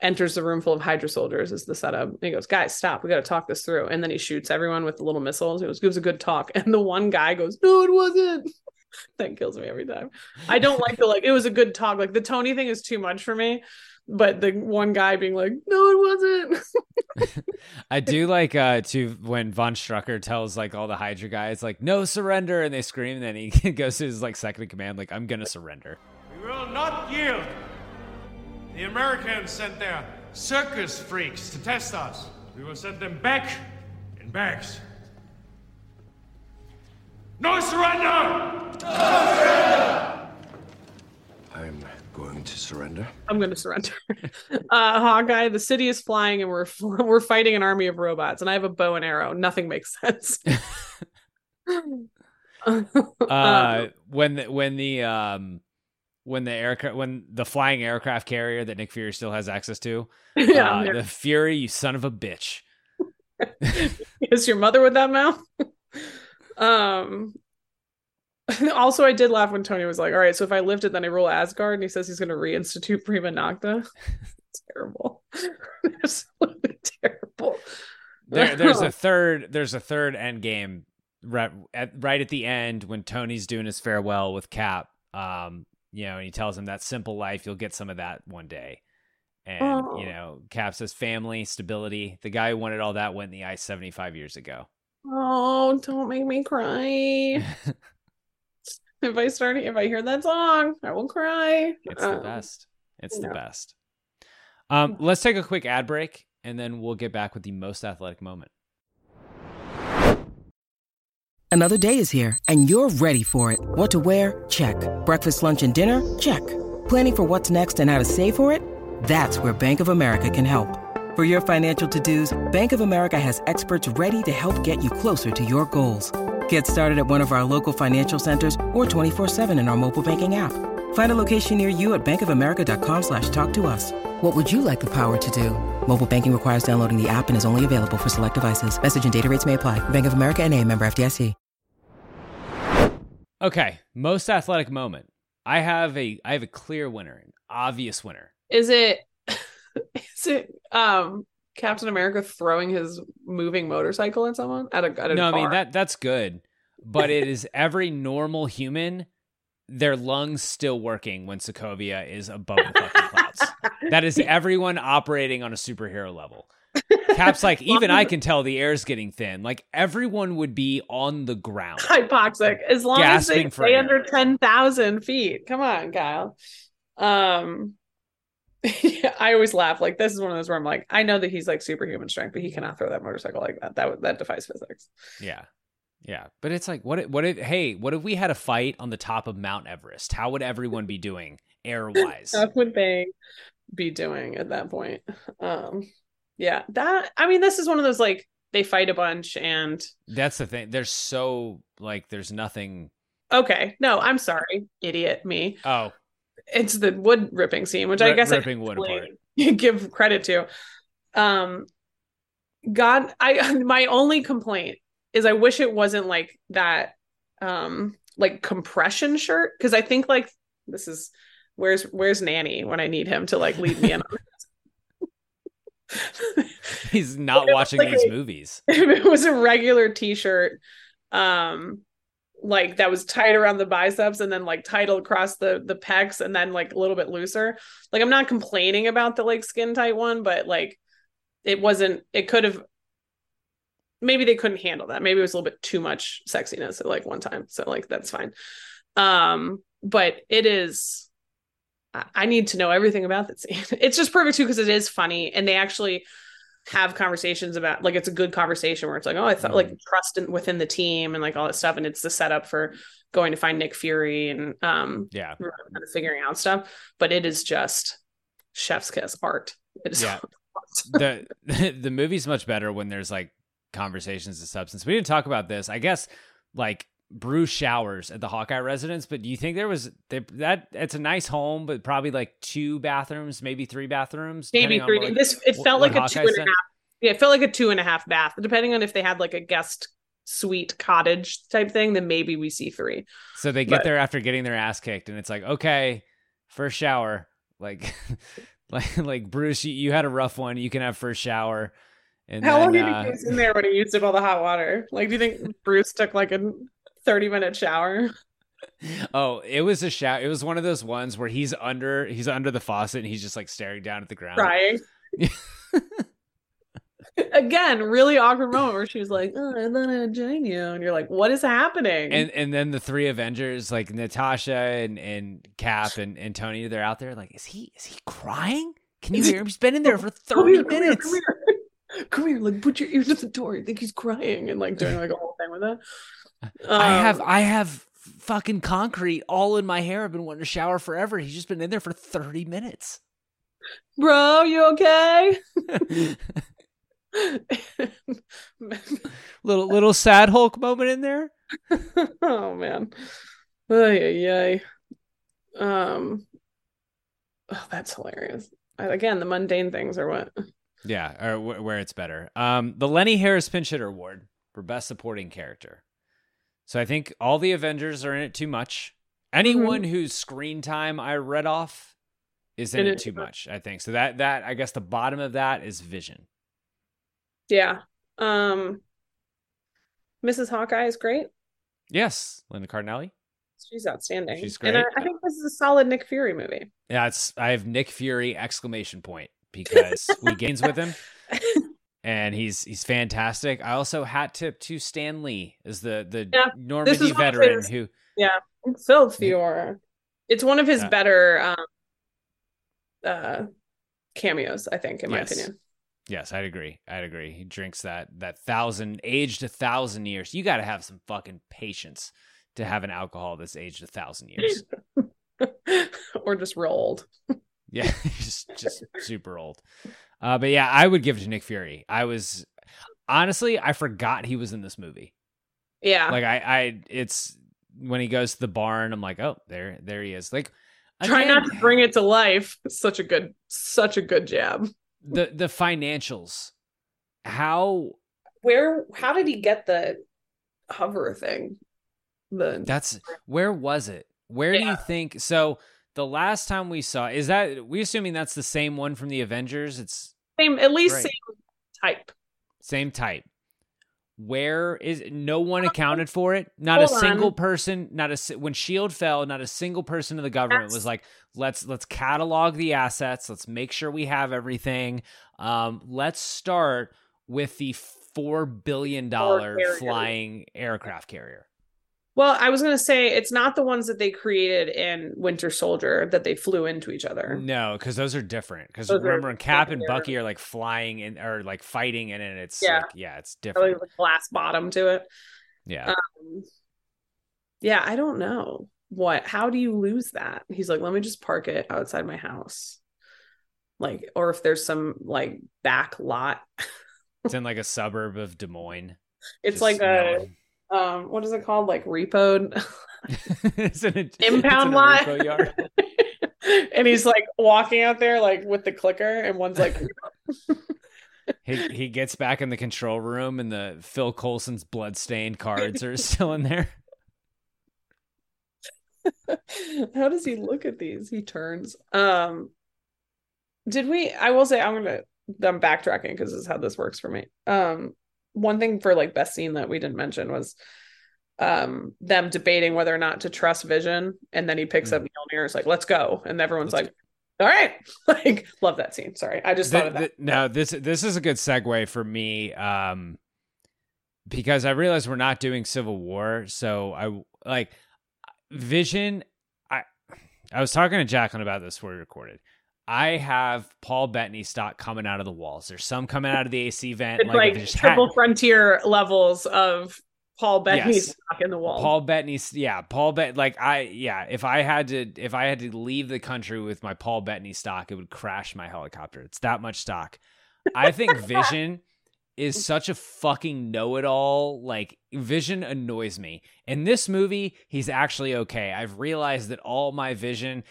enters the room full of Hydra soldiers is the setup. And he goes, Guys, stop, we gotta talk this through. And then he shoots everyone with the little missiles. It was gives a good talk. And the one guy goes, No, it wasn't. that kills me every time. I don't like the like it was a good talk. Like the Tony thing is too much for me. But the one guy being like, No, it wasn't.
I do like uh to when Von Strucker tells like all the Hydra guys like no surrender and they scream and then he goes to his like second in command like I'm gonna surrender.
We will not yield. The Americans sent their circus freaks to test us. We will send them back in bags. No surrender!
I'm going to surrender.
I'm going to surrender. uh, Hawkeye, the city is flying and we're we're fighting an army of robots, and I have a bow and arrow. Nothing makes sense.
Uh when the, when the um when the aircraft when the flying aircraft carrier that Nick Fury still has access to
Yeah,
uh,
yeah.
the Fury you son of a bitch.
is your mother with that mouth? um. Also, I did laugh when Tony was like, "All right, so if I lift it, then I rule Asgard," and he says he's going to reinstitute Prima Nocta. it's terrible. Absolutely terrible.
There, there's a third. There's a third Endgame right at right at the end when Tony's doing his farewell with Cap. Um, you know, and he tells him that simple life, you'll get some of that one day. And
Oh.
you know, Cap says family, stability. The guy who wanted all that went in the ice 75 years ago.
Oh, don't make me cry. If I start, if I hear that song, I will cry.
It's the
Um,
best. It's
yeah.
the best. Um, let's take a quick ad break, and then we'll get back with the most athletic moment.
Another day is here, and you're ready for it. What to wear? Check. Breakfast, lunch, and dinner? Check. Planning for what's next and how to save for it? That's where Bank of America can help. For your financial to-dos, Bank of America has experts ready to help get you closer to your goals. Get started at one of our local financial centers or 24-7 in our mobile banking app. Find a location near you at bankofamerica.com slash talk to us. What would you like the power to do? Mobile banking requires downloading the app and is only available for select devices. Message and data rates may apply. Bank of America and a member FDIC.
Okay, most athletic moment. I have a I have a clear winner, an obvious winner.
Is it is it um Captain America throwing his moving motorcycle at someone at a, at a
no? I mean that that's good, but it is every normal human. Their lungs still working when Sokovia is above the fucking clouds. that is everyone operating on a superhero level. Cap's like, even I can tell the air's getting thin. Like everyone would be on the ground.
hypoxic as long as they stay
air.
under 10,000 feet. Come on, Kyle. Um, I always laugh. Like, this is one of those where I'm like, I know that he's like superhuman strength, but he cannot throw that motorcycle like that. That, that defies physics.
Yeah. Yeah. But it's like, what if, what if, hey, what if we had a fight on the top of Mount Everest? How would everyone be doing air wise?
What would they be doing at that point? Um, yeah, that, I mean, this is one of those like, they fight a bunch and
That's the thing. There's so, like, there's nothing.
okay, no, I'm sorry, idiot me.
Oh,
it's the wood ripping scene, which I
Rip-
guess I
wood apart.
give credit to. Um, God, I my only complaint is I wish it wasn't like that, um, like compression shirt because I think like this is where's where's Nanny when I need him to like lead me in. on
he's not watching
like
these
a-
movies.
if it was a regular t-shirt um like that was tight around the biceps and then like tight across the the pecs and then like a little bit looser. Like i'm not complaining about the like skin tight one but like it wasn't it could have maybe they couldn't handle that. Maybe it was a little bit too much sexiness at like one time. So like that's fine. Um but it is I- need to know everything about that scene. It's just perfect too because it is funny and they actually have conversations about like it's a good conversation where it's like oh I thought like trust in, within the team and like all that stuff and it's the setup for going to find Nick Fury and um
Yeah.
kind of figuring out stuff. But it is just chef's kiss art. It is
Yeah. the the movie's much better when there's like conversations of substance. We didn't talk about this. I guess like Bruce showers at the Hawkeye residence, but do you think there was that? It's a nice home, but probably like two bathrooms, maybe three bathrooms.
maybe three.
like,
this it felt like a two
Hawkeye
and a half. Yeah, it felt like a two and a half bath. Depending on if they had like a guest suite cottage type thing, then maybe we see three.
So they get
But-
there after getting their ass kicked, and it's like, okay, first shower. Like, like, like Bruce, you, you had a rough one. You can have first shower. And
How
then,
long did
uh,
he was in there when he used up all the hot water? Like, do you think Bruce took like a thirty minute shower?
Oh, it was a shower. It was one of those ones where he's under he's under the faucet and he's just like staring down at the ground.
crying. Again, really awkward moment where she was like, "Oh, I thought I'd join you," and you're like, "What is happening?"
And and then the three Avengers, like Natasha and, and Cap and, and Tony, they're out there like, is he is he crying? Can you hear him? He's been in there for
Come
thirty
come here,
minutes.
come here. Come here, like put your ear to the door. I think he's crying and like doing like a whole thing with it.
I have
Um,
I have fucking concrete all in my hair. I've been wanting to shower forever. He's just been in there for thirty minutes.
bro, you okay?
little little sad Hulk moment in there.
oh man. Ay, ay, ay. Um oh, that's hilarious. Again, the mundane things are what
Yeah, or where it's better. Um, the Lenny Harris Pinch Hitter Award for Best Supporting Character. So I think all the Avengers are in it too much. Anyone whose screen time I read off is in,
In
it
it
too much. I think so. That that I guess the bottom of that is Vision.
Yeah. Um Mrs. Hawkeye is great.
Yes, Linda Cardellini.
She's outstanding.
She's
And I,
great.
I think this is a solid Nick Fury movie.
Yeah, it's I have Nick Fury exclamation point because we gains with him. And he's he's fantastic. I also hat tip to Stan Lee as the the
Yeah,
Normandy
is one of
veteran
his-
who
Yeah. Phil Fiora. It's one of his
Yeah.
better um uh cameos, I think, in my opinion.
Yes, I'd agree. I'd agree. He drinks that that thousand aged a thousand years. You got to have some fucking patience to have an alcohol that's aged a thousand years.
or just real old.
Yeah, just just super old. Uh, but yeah, I would give it to Nick Fury. I was honestly, I forgot he was in this movie.
Yeah,
like I, I, it's when he goes to the barn. I'm like, oh, there, there he is. Like,
try not to bring it to life. Such a good, such a good jab.
The the financials, how,
where, how did he get the hover thing? The
that's where was it? Where yeah. do you think so? the last time we saw is that we assuming that's the same one from the Avengers? It's
same, at least right. same type.
Same type. Where is no one accounted for it? Not Hold a single on. person. Not a when Shield fell. Not a single person in the government that's... was like, let's let's catalog the assets. Let's make sure we have everything. Um, let's start with the four billion dollar flying aircraft carrier.
Well, I was going to say it's not the ones that they created in Winter Soldier that they flew into each other.
No, because those are different. Because remember, when Cap and Bucky are like flying in or like fighting in it, it's yeah, like, yeah it's different.
Like glass bottom to it.
Yeah.
Um, yeah, I don't know what. How do you lose that? He's like, let me just park it outside my house, like, or if there's some like back lot.
it's in like a suburb of Des Moines.
It's just like a um what is it called like repoed
it's an
impound lot and he's like walking out there like with the clicker and one's like
he he gets back in the control room and the Phil Coulson's bloodstained cards are still in there.
How does he look at these? He turns. Um did we I will say I'm gonna I'm backtracking because this is how this works for me. Um one thing for like best scene that we didn't mention was um them debating whether or not to trust Vision, and then he picks mm. up Mjolnir. It's like, let's go, and everyone's let's like, go. all right, like love that scene. Sorry, I just the, thought of that.
The, no, this this is a good segue for me, um, because I realize we're not doing Civil War, so I like Vision. I I was talking to Jacqueline about this before we recorded. I have Paul Bettany stock coming out of the walls. There's some coming out of the AC vent.
Like, like triple had... frontier levels of Paul Bettany yes. stock in the wall.
Paul Bettany's yeah, Paul Bet like I yeah, if I had to if I had to leave the country with my Paul Bettany stock, it would crash my helicopter. It's that much stock. I think Vision is such a fucking know-it-all. Like Vision annoys me. In this movie, he's actually okay. I've realized that all my Vision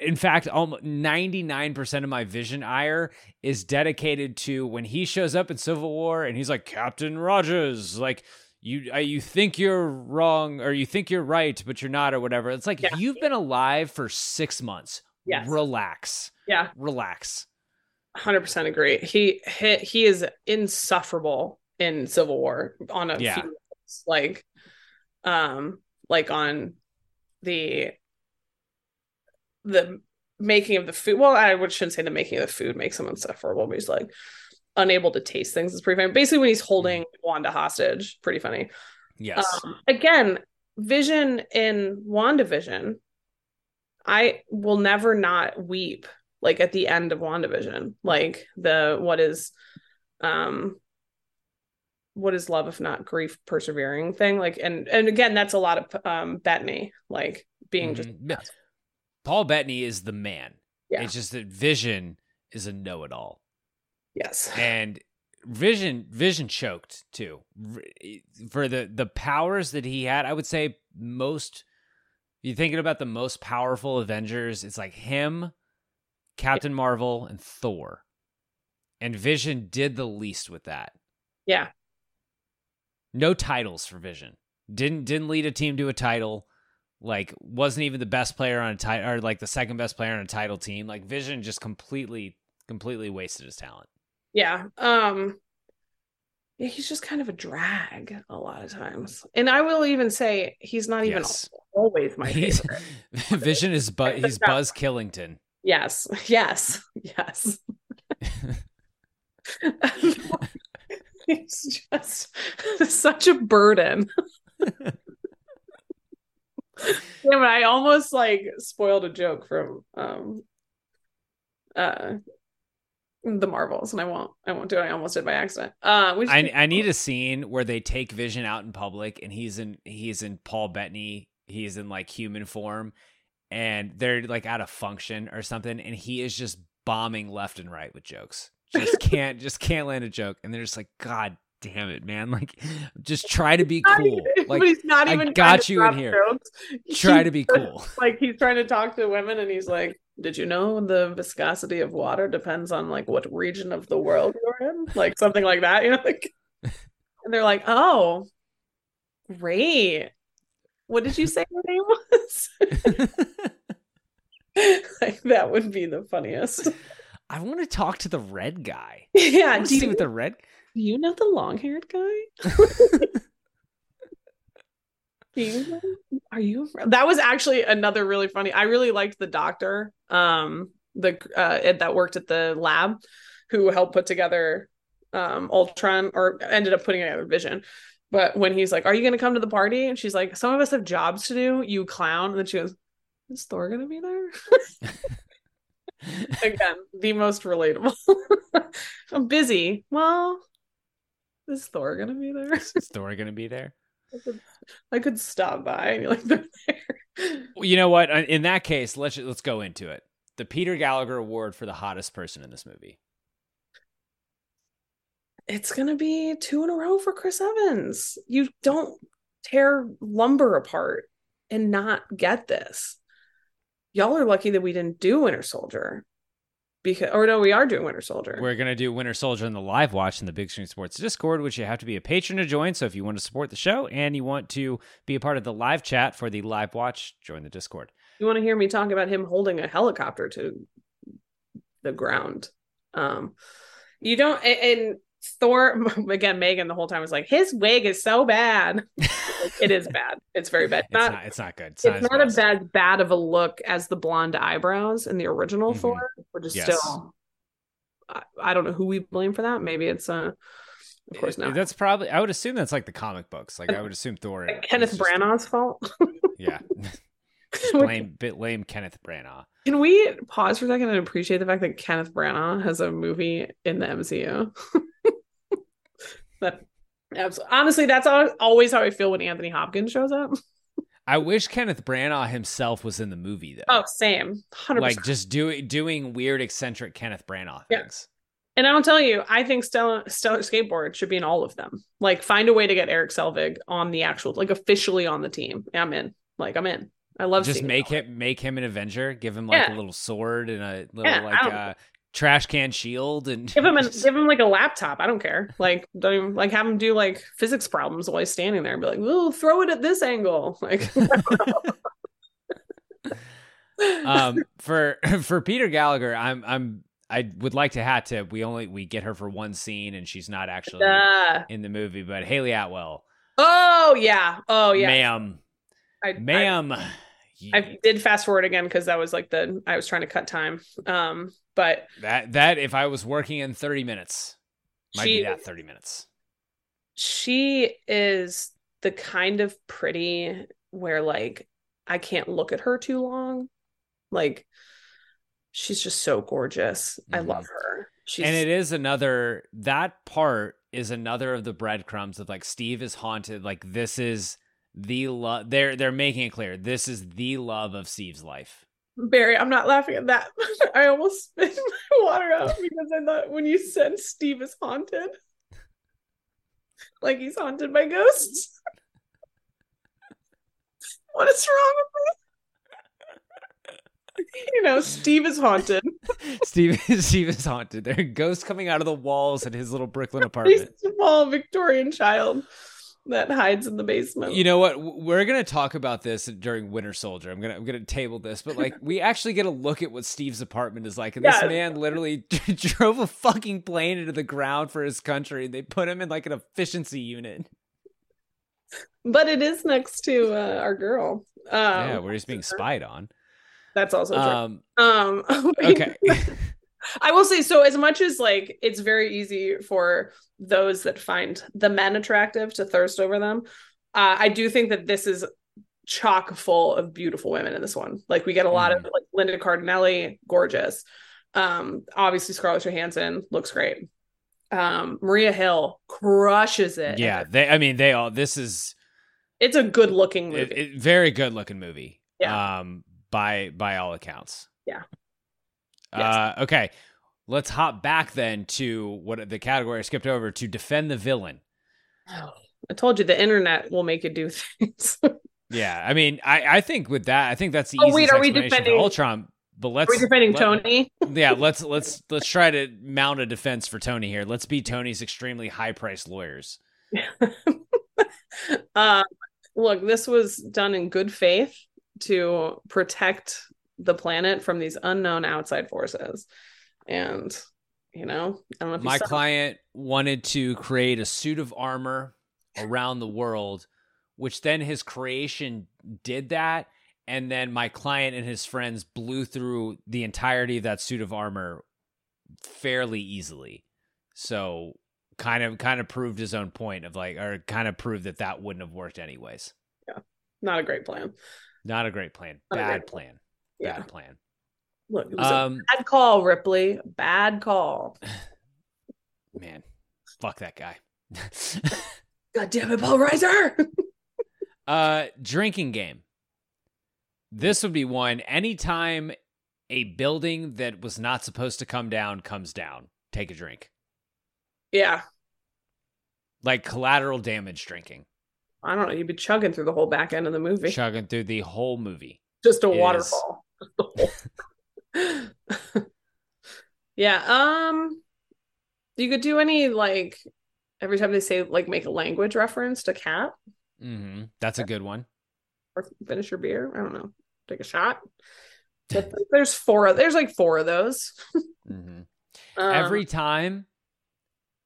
in fact, almost 99% of my vision ire is dedicated to when he shows up in Civil War and he's like, Captain Rogers, like, you uh, you think you're wrong or you think you're right, but you're not or whatever. It's like yeah. you've been alive for six months.
Yes.
Relax.
Yeah.
Relax.
100% agree. He, he, he is insufferable in Civil War on a
yeah.
few levels. like um like on the the making of the food. Well, I would shouldn't say the making of the food makes him insufferable, but he's like unable to taste things. It's pretty funny. Basically, when he's holding mm-hmm. Wanda hostage, pretty funny.
Yes.
Um, again, Vision in WandaVision, I will never not weep like at the end of WandaVision. Like the what is um what is love if not grief persevering thing like and and again that's a lot of um Bettany like being mm-hmm. just
Paul Bettany is the man.
Yeah.
It's just that Vision is a know-it-all.
Yes.
And Vision Vision choked too. For the the powers that he had, I would say most you thinking about the most powerful Avengers, it's like him, Captain Marvel, and Thor. And Vision did the least with that.
Yeah.
No titles for Vision. Didn't didn't lead a team to a title like wasn't even the best player on a title or like the second best player on a title team. Like Vision just completely completely wasted his talent.
Yeah. Um yeah, he's just kind of a drag a lot of times. And I will even say he's not even yes. always my favorite.
Vision is but he's Buzz Killington.
Yes. Yes. Yes. he's just such a burden. yeah, but I almost like spoiled a joke from um uh the Marvels, and I won't. I won't do it. I almost did by accident. Uh, we
I I need a scene where they take Vision out in public, and he's in he's in Paul Bettany. He's in like human form, and they're like at a function or something, and he is just bombing left and right with jokes. Just can't just can't land a joke, and they're just like, God damn it, man! Like, just try to be cool. Like,
he's not even.
I got you in here.
jokes.
Try
He's
to be cool.
Like he's trying to talk to women, and he's like, "Did you know the viscosity of water depends on like what region of the world you're in?" Like something like that, you know. Like, and they're like, "Oh, great. What did you say your name was?" like that would be the funniest.
I want to talk to the red guy.
Yeah,
I want to
do
see
you-
what the red.
Do you know the long-haired guy? You? Are you? That was actually another really funny. I really liked the doctor, um, the uh, that worked at the lab, who helped put together um Ultron or ended up putting together Vision. But when he's like, "Are you going to come to the party?" and she's like, "Some of us have jobs to do." You clown, and then she goes, "Is Thor going to be there?" Again, the most relatable. I'm busy. Well, is Thor gonna be there?
Is Thor going to be there?
I could, I could stop by and be like, they're there.
Well, you know what? Uh, In that case, let's let's go into it. The Peter Gallagher Award for the hottest person in this movie.
It's gonna be two in a row for Chris Evans. You don't tear lumber apart and not get this. Y'all are lucky that we didn't do Winter Soldier. Because or no, we are doing Winter Soldier.
We're gonna do Winter Soldier in the live watch in the Big Screen Sports Discord, which you have to be a patron to join. So if you want to support the show and you want to be a part of the live chat for the live watch, join the Discord.
you want to hear me talk about him holding a helicopter to the ground. Um, you don't, and, and Thor again. Megan the whole time was like, his wig is so bad. It is bad. It's very bad.
It's
Not,
not. It's not good. It's,
it's
not,
not,
as
a
bad
bad bad of a look as the blonde eyebrows in the original
Mhm.
Thor, which is
Yes.
still. I, I don't know who we blame for that. Maybe it's uh, of course not.
That's probably. I would assume that's like the comic books. Like I would assume Thor. is
Kenneth
just-
Branagh's fault.
Yeah. Blame bit lame Kenneth Branagh.
Can we pause for a second and appreciate the fact that Kenneth Branagh has a movie in the MCU? That abs- honestly, that's always how I feel when Anthony Hopkins shows up.
I wish Kenneth Branagh himself was in the movie though.
Oh, same, hundred
like just doing doing weird eccentric Kenneth Branagh
Yeah.
things.
And I'll tell you, I think Stellar, Stellan Skarsgård should be in all of them. Like, find a way to get Erik Selvig on the actual, like, officially on the team. I'm in. Like, I'm in. I love
Just make
it.
him make him an Avenger. Give him like
Yeah.
a little sword and a little
Yeah,
like uh, trash can shield and
Give him a, give him like a laptop. I don't care. Like don't even like have him do like physics problems while he's standing there and be like, "Ooh, throw it at this angle." Like
um for for Peter Gallagher, I'm I'm I would like to hat tip. We only we get her for one scene and she's not actually
Uh,
in the movie, but Hayley Atwell,
oh yeah. Oh yeah.
ma'am,
I,
ma'am.
I, I did fast forward again because that was like the I was trying to cut time. Um, but
that that if I was working in 30 minutes, might
She-
be that 30 minutes.
she is the kind of pretty where like I can't look at her too long. Like she's just so gorgeous. I
Mhm.
love her. She's
and it is another that part is another of the breadcrumbs of like Steve is haunted. Like this is the love. They're they're making it clear this is the love of Steve's life.
Barry, I'm not laughing at that. I almost spit my water out because I thought when you said Steve is haunted, like he's haunted by ghosts. what is wrong with me? You know, Steve is haunted.
Steve Steve is haunted. There are ghosts coming out of the walls in his little Brooklyn
He's
apartment.
a small Victorian child that hides in the basement.
You know what? We're gonna talk about this during Winter Soldier. I'm gonna I'm gonna table this, but like we actually get a look at what Steve's apartment is like, and this man literally drove a fucking plane into the ground for his country, and they put him in like an efficiency unit.
but it is next to uh, our girl. Um,
yeah, where he's being spied on.
That's also true.
Um,
Um,
okay.
I will say so. As much as like it's very easy for those that find the men attractive to thirst over them, uh, I do think that this is chock full of beautiful women in this one. Like we get a lot of like Linda Cardellini, gorgeous. Um, obviously Scarlett Johansson looks great. Um, Maria Hill crushes it.
Yeah, they. I mean, they all. This is
It's a good looking movie.
it, it- very good looking movie.
Yeah.
Um, by by all accounts.
Yeah.
Uh, okay. Let's hop back then to what the category I skipped over to defend the villain.
I told you the internet will make you do things.
Yeah, I mean, I I think with that, I think that's the
Oh,
easiest
wait, are we defending-
Ultron. But let's
Are we defending
let-
Tony?
Yeah, let's let's let's try to mount a defense for Tony here. Let's be Tony's extremely high priced lawyers.
uh, look, this was done in good faith to protect the planet from these unknown outside forces. And, you know, I don't know if
My client wanted to create a suit of armor around the world, which then his creation did that. And then my client and his friends blew through the entirety of that suit of armor fairly easily. So kind of kind of proved his own point of like or kind of proved that that wouldn't have worked anyways. Yeah.
not a great plan.
Not a great plan.
Not
Bad
great
plan.
Yeah.
Bad plan.
Look, it was
Um,
a bad call, Ripley. Bad call.
Man, fuck that guy.
God damn it, Paul Reiser.
Uh, drinking game. This would be one. Anytime a building that was not supposed to come down comes down, take a drink.
yeah.
Like collateral damage drinking,
I don't know. You'd be chugging through the whole back end of the movie.
chugging through the whole movie.
Just a waterfall. yeah. Um you could do any like every time they say like make a language reference to cat
Mm-hmm. That's a good one.
or finish your beer. I don't know. Take a shot. But there's four of there's like four of those.
hmm
Um,
every time,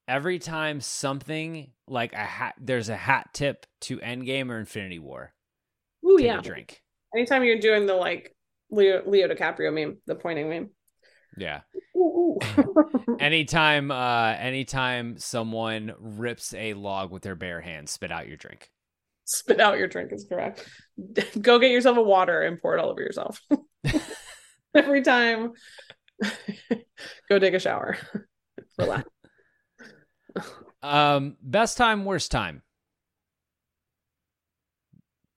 every time something like a hat, there's a hat tip to Endgame or Infinity War.
Ooh,
Take
yeah.
a drink.
Anytime you're doing the like Leo Leo DiCaprio meme, the pointing meme.
Yeah. Anytime uh anytime someone rips a log with their bare hands spit out your drink
Spit out your drink is correct. Go get yourself a water and pour it all over yourself. Every time. Go take a shower. Relax.
um best time worst time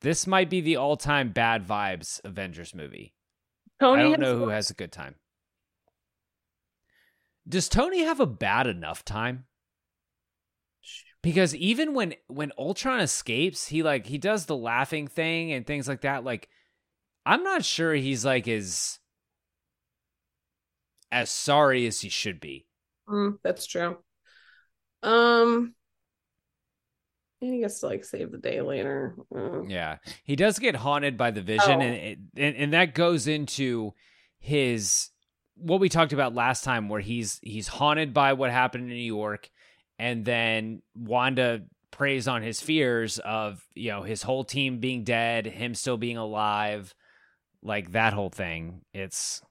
this might be the all-time bad vibes avengers movie
Tony
i don't know who has a good time. Does tony have a bad enough time? Because even when when ultron escapes he like he does the laughing thing and things like that like i'm not sure he's like as as sorry as he should be.
Mm, that's true. Um, he gets to like save the day later.
Yeah, he does get haunted by the vision,
Oh.
and, it, and and that goes into his what we talked about last time, where he's he's haunted by what happened in New York, and then Wanda preys on his fears of you know his whole team being dead, him still being alive, like that whole thing. It's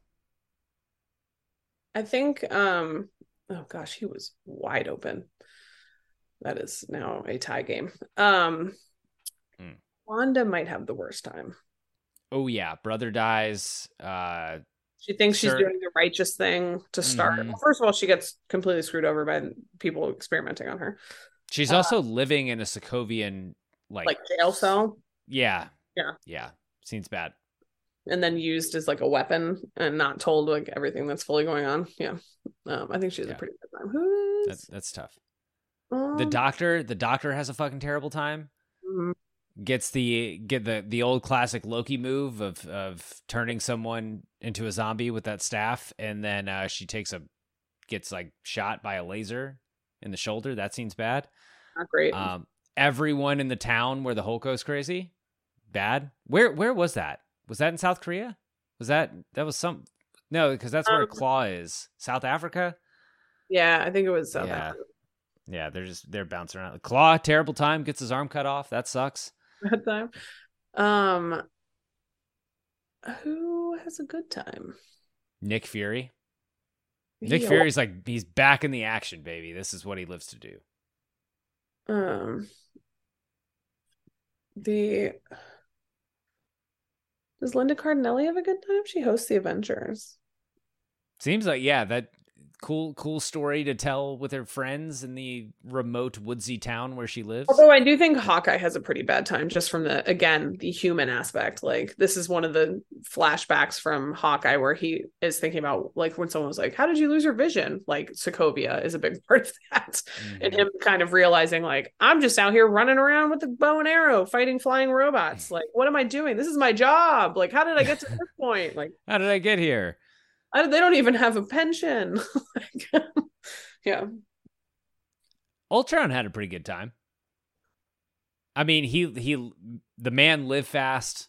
I think. Um. Oh gosh, he was wide open. That is now a tie game. Um.
Hmm.
Wanda might have the worst time.
oh yeah, brother dies. Uh,
She thinks she's doing the righteous thing to start.
Mhm.
Well, first of all, she gets completely screwed over by people experimenting on her,
she's also living in a Sokovian like,
like jail cell,
yeah
Yeah.
yeah seems bad.
and then used as like a weapon and not told like everything that's fully going on. Yeah, um, I think she's
Yeah.
a pretty good time.
That's that's tough. The
um,
doctor, the doctor has a fucking terrible time.
mhm.
Gets the get the the old classic Loki move of of turning someone into a zombie with that staff, and then uh, she takes a gets like shot by a laser in the shoulder. That seems bad.
not great.
Um, everyone in the town where the Hulk goes crazy, bad. Where where was that? Was that in South Korea? Was that that was some? No, because that's where
Um,
Claw is. South Africa.
yeah, I think it was South
yeah.
Africa.
Yeah, they're just they're bouncing around. Claw, terrible time, gets his arm cut off. That sucks.
that time. Um, who has a good time?
Nick Fury. Nick Fury's like he's back in the action, baby. This is what he lives to do.
Um, the does Linda Cardellini have a good time? She hosts the Avengers.
Seems like yeah, that cool cool story to tell with her friends in the remote woodsy town where she lives.
Although I do think Hawkeye has a pretty bad time just from the again the human aspect. Like this is one of the flashbacks from Hawkeye where he is thinking about like when someone was like, "How did you lose your vision?" Like Sokovia is a big part of that, mm-hmm. and him kind of realizing like I'm just out here running around with a bow and arrow fighting flying robots. Like what am I doing? This is my job. Like how did I get to this point? Like
how did I get here?
I, they don't even have a pension. like, yeah.
Ultron had a pretty good time. I mean, he he the man lived fast.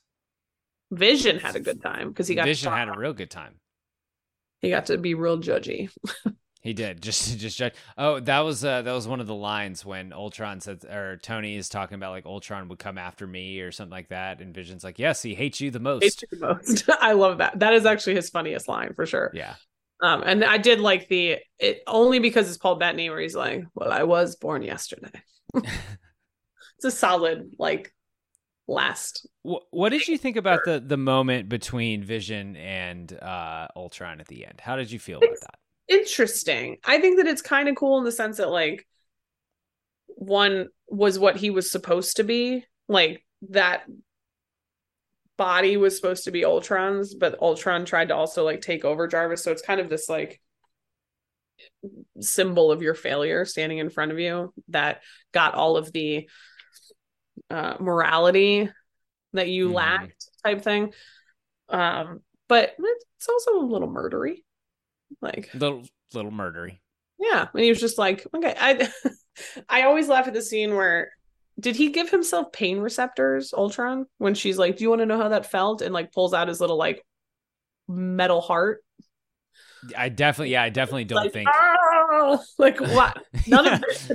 Vision had a good time because he got
Vision had a real good time.
He got to be real judgy.
He did just just judge. Oh, that was uh, that was one of the lines when Ultron said, or Tony is talking about like Ultron would come after me or something like that, and Vision's like, yes, he hates you the most.
Hates you the most. I love that. That is actually his funniest line for sure.
Yeah.
Um, and I did like the it only because it's Paul Bettany where he's like, "Well, I was born yesterday." it's a solid like last.
What, what did you think about the the moment between Vision and uh Ultron at the end? How did you feel about that?
Interesting. I think that it's kind of cool in the sense that like one was what he was supposed to be, like that body was supposed to be Ultron's, but Ultron tried to also like take over Jarvis, so it's kind of this like symbol of your failure standing in front of you that got all of the uh morality that you mm-hmm. lacked type thing um but it's also a little murdery like
little little murdery.
Yeah, and he was just like, okay. I I always laugh at the scene where did he give himself pain receptors, Ultron, when she's like, "Do you want to know how that felt?" and like pulls out his little like metal heart.
I definitely, yeah, I definitely don't
like,
think
oh! like what none of this,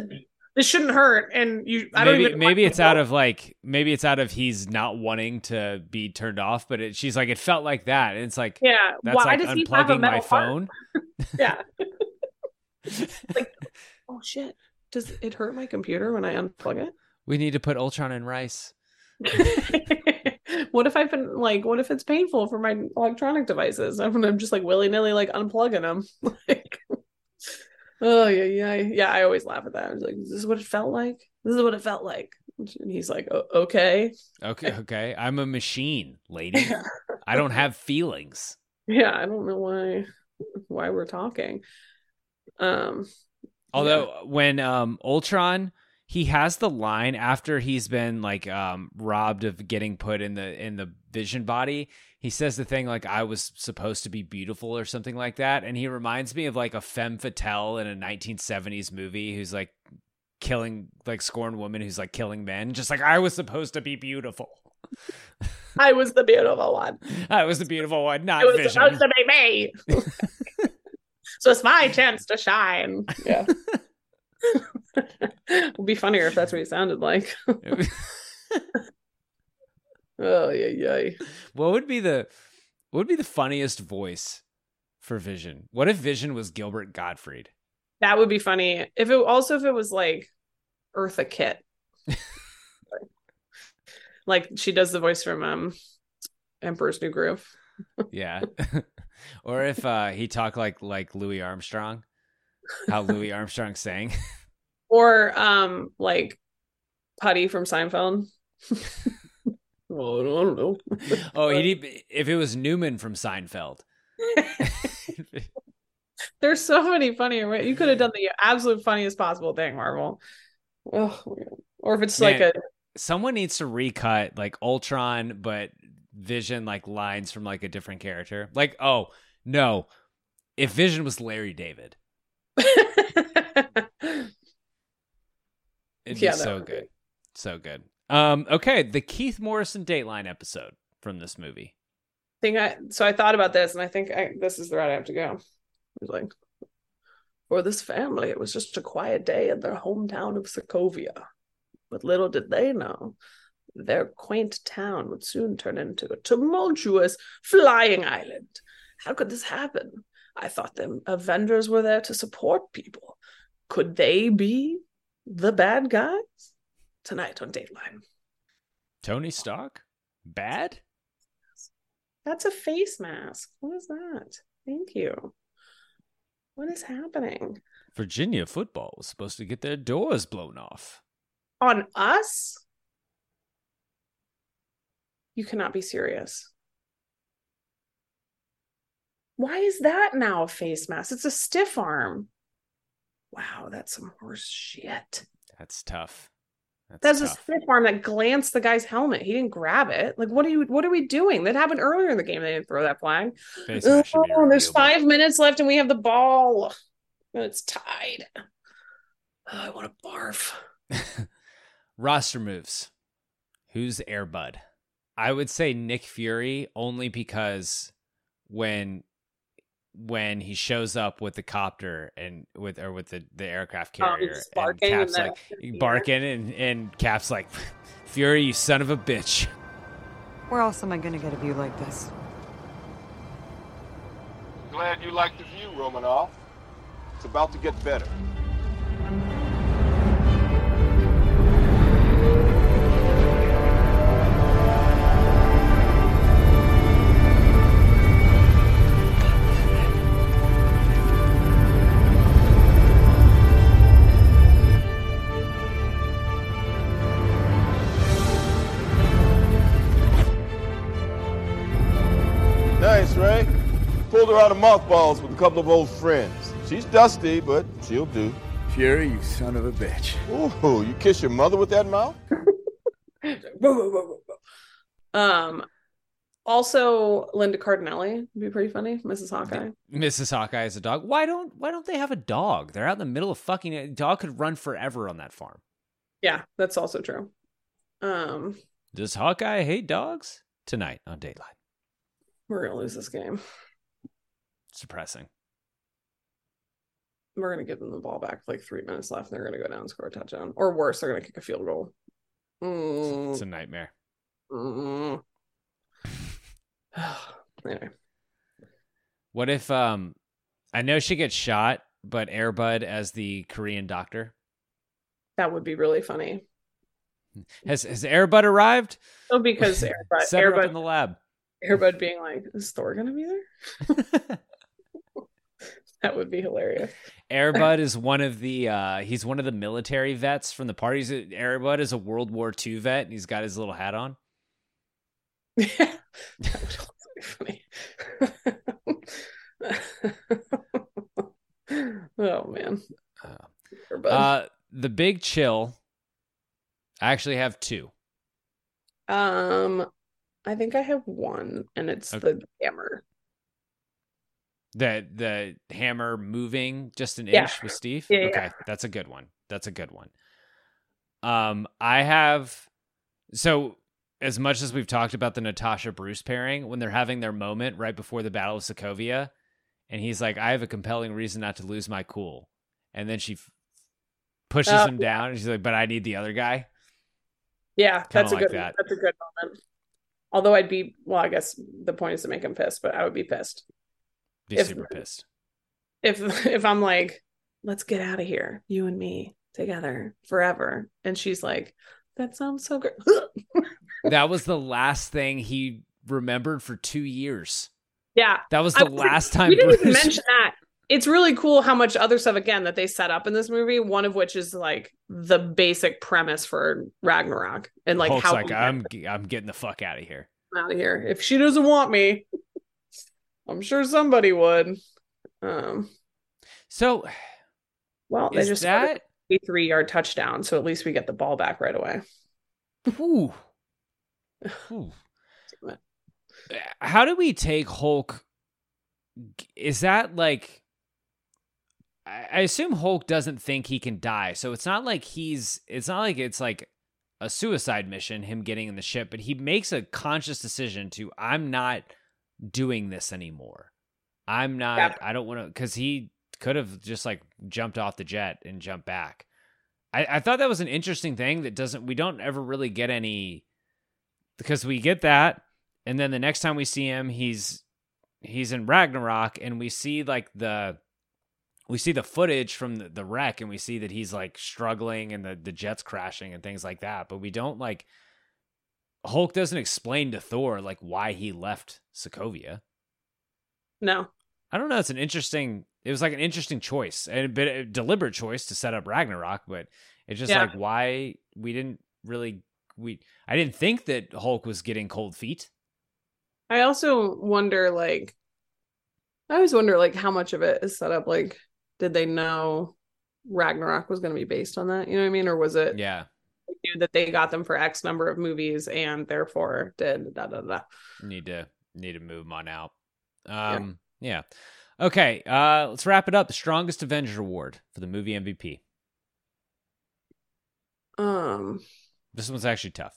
this shouldn't hurt, and you. I
maybe
don't
maybe it's out of like maybe it's out of he's not wanting to be turned off, but it, she's like it felt like that, and it's like
yeah,
that's
why
like
does he have a
unplugging my phone.
yeah. like, oh shit! Does it hurt my computer when I unplug it?
We need to put Ultron in rice.
what if I've been like, what if it's painful for my electronic devices? I'm, I'm just like willy nilly like unplugging them. like, oh yeah, yeah, yeah. I always laugh at that. I was like, this is what it felt like. This is what it felt like. And he's like, okay,
okay, okay. I'm a machine, lady. I don't have feelings.
Yeah, I don't know why why we're talking. Um,
although yeah. when um Ultron he has the line after he's been like um robbed of getting put in the in the vision body he says the thing like i was supposed to be beautiful or something like that. And he reminds me of like a femme fatale in a 1970s movie who's like killing like scorned woman who's like killing men. Just like i was supposed to be beautiful.
I was the beautiful one.
I was the beautiful one not
it was
vision.
supposed to be me. So it's my chance to shine. Yeah. It would be funnier if that's what he sounded like. Oh yeah, yeah.
What would be the what would be the funniest voice for Vision? What if Vision was Gilbert Gottfried?
That would be funny. If it also if it was like Eartha Kitt. like she does the voice from um Emperor's New Groove.
yeah. or if uh he talked like like Louis Armstrong how Louis Armstrong sang.
Or um like Puddy from Seinfeld. Oh, well, I don't know.
oh, he if it was Newman from Seinfeld.
There's so many funny. You could have done the absolute funniest possible thing, Marvel. Oh, or if it's Man, like a
someone needs to recut like Ultron, but Vision like lines from like a different character. Like, oh no, if Vision was Larry David. It'd yeah, be so good. Be. So good. Um, okay, the Keith Morrison Dateline episode from this movie.
Think I so I thought about this and I think I, this is the route I have to go. Was like for this family, it was just a quiet day in their hometown of Sokovia. But little did they know their quaint town would soon turn into a tumultuous flying island. How could this happen? I thought the Avengers were there to support people. Could they be the bad guys? Tonight on Dateline.
Tony Stark? Bad?
That's a face mask. What is that? Thank you. What is happening?
Virginia football was supposed to get their doors blown off.
On us? You cannot be serious. Why is that now a face mask? It's a stiff arm. Wow, that's some horse shit.
That's tough. That's,
a
tough.
stiff arm that glanced the guy's helmet. He didn't grab it. Like, what are you? What are we doing? That happened earlier in the game. They didn't throw that flag.
Face mask should be
Oh, there's five minutes left, and we have the ball. And it's tied. Oh, I want to barf.
Roster moves. Who's Airbud? I would say Nick Fury only because when when he shows up with the copter and with or with the, the aircraft
Oh,
carrier
he's
and
barking and
Cap's like barking and, and Cap's like Fury, you son of a bitch.
Where else am I gonna get a view like this?
Glad you like the view, Romanoff. It's about to get better. Nice, Ray. Pulled her out of mothballs with a couple of old friends. She's dusty, but she'll do.
Fury, you son of a bitch.
Ooh, you kiss your mother with that mouth?
Um. Also, Linda Cardellini would be pretty funny, Mrs. Hawkeye.
Mrs. Hawkeye is a dog. Why don't why don't they have a dog? They're out in the middle of fucking A dog could run forever on that farm.
Yeah, that's also true. Um,
Does Hawkeye hate dogs? Tonight on Dateline.
We're gonna lose this game.
It's depressing.
We're gonna give them the ball back like three minutes left. And they're gonna go down and score a touchdown, or worse, they're gonna kick a field goal. Mm.
It's a nightmare.
Mm. anyway,
What if um I know she gets shot, but Airbud as the Korean doctor?
that would be really funny.
Has has Airbud arrived?
Oh, because Airbud,
up in the lab.
Airbud being like, "Is Thor gonna be there?" that would be hilarious.
Airbud is one of the uh he's one of the military vets from the parties. Airbud is a World War II vet and he's got his little hat on.
Yeah, that would also be funny. oh man, Airbud.
Uh the big chill. I actually have two.
um, I think I have one, and it's
Okay.
the hammer.
The the hammer moving just an
Yeah.
inch with Steve.
Yeah, yeah.
okay, that's a good one. That's a good one. Um, I have so as much as we've talked about the Natasha Bruce pairing when they're having their moment right before the Battle of Sokovia, and he's like, "I have a compelling reason not to lose my cool," and then she f- pushes
Oh,
him down, and she's like, "But I need the other guy."
Yeah,
Kinda
that's a
like
good.
that.
That's a good moment. Although I'd be well, I guess the point is to make him pissed, but I would be pissed
Be
If-
super pissed.
if if I'm like, let's get out of here, you and me together forever, and she's like, that sounds so good.
that was the last thing he remembered for two years.
yeah,
That was the last time.
We didn't even mention that. It's really cool how much other stuff again that they set up in this movie. One of which is like the basic premise for Ragnarok and like
Hulk's
how
like, I'm I'm getting the fuck out of here.
out of here. If she doesn't want me, I'm sure somebody would. Um,
So
well, they just
that-
a three yard touchdown, so at least we get the ball back right away.
Whew. Whew. How do we take Hulk? Is that like? I assume Hulk doesn't think he can die, so it's not like he's. It's not like it's like a suicide mission. Him getting in the ship, but he makes a conscious decision to. I'm not doing this anymore. I'm not.
Yeah.
I don't want to because he could have just like jumped off the jet and jumped back. I, I thought that was an interesting thing that doesn't. We don't ever really get any because we get that and then the next time we see him he's he's in Ragnarok and we see like the we see the footage from the, the wreck and we see that he's like struggling and the the jets crashing and things like that but we don't like Hulk doesn't explain to Thor like why he left Sokovia.
No,
I don't know. It's an interesting. it was like an interesting choice and a bit a deliberate choice to set up Ragnarok, but it's just
Yeah.
like why we didn't really we I didn't think that Hulk was getting cold feet.
I also wonder, like, I always wonder, like, how much of it is set up. Like, did they know Ragnarok was going to be based on that? You know what I mean? Or was it
Yeah.
they knew that they got them for X number of movies and therefore did da da da?
Need to need to move 'em on out. Um yeah. Okay, uh let's wrap it up. The strongest Avengers award for the movie MVP.
Um,
This one's actually tough.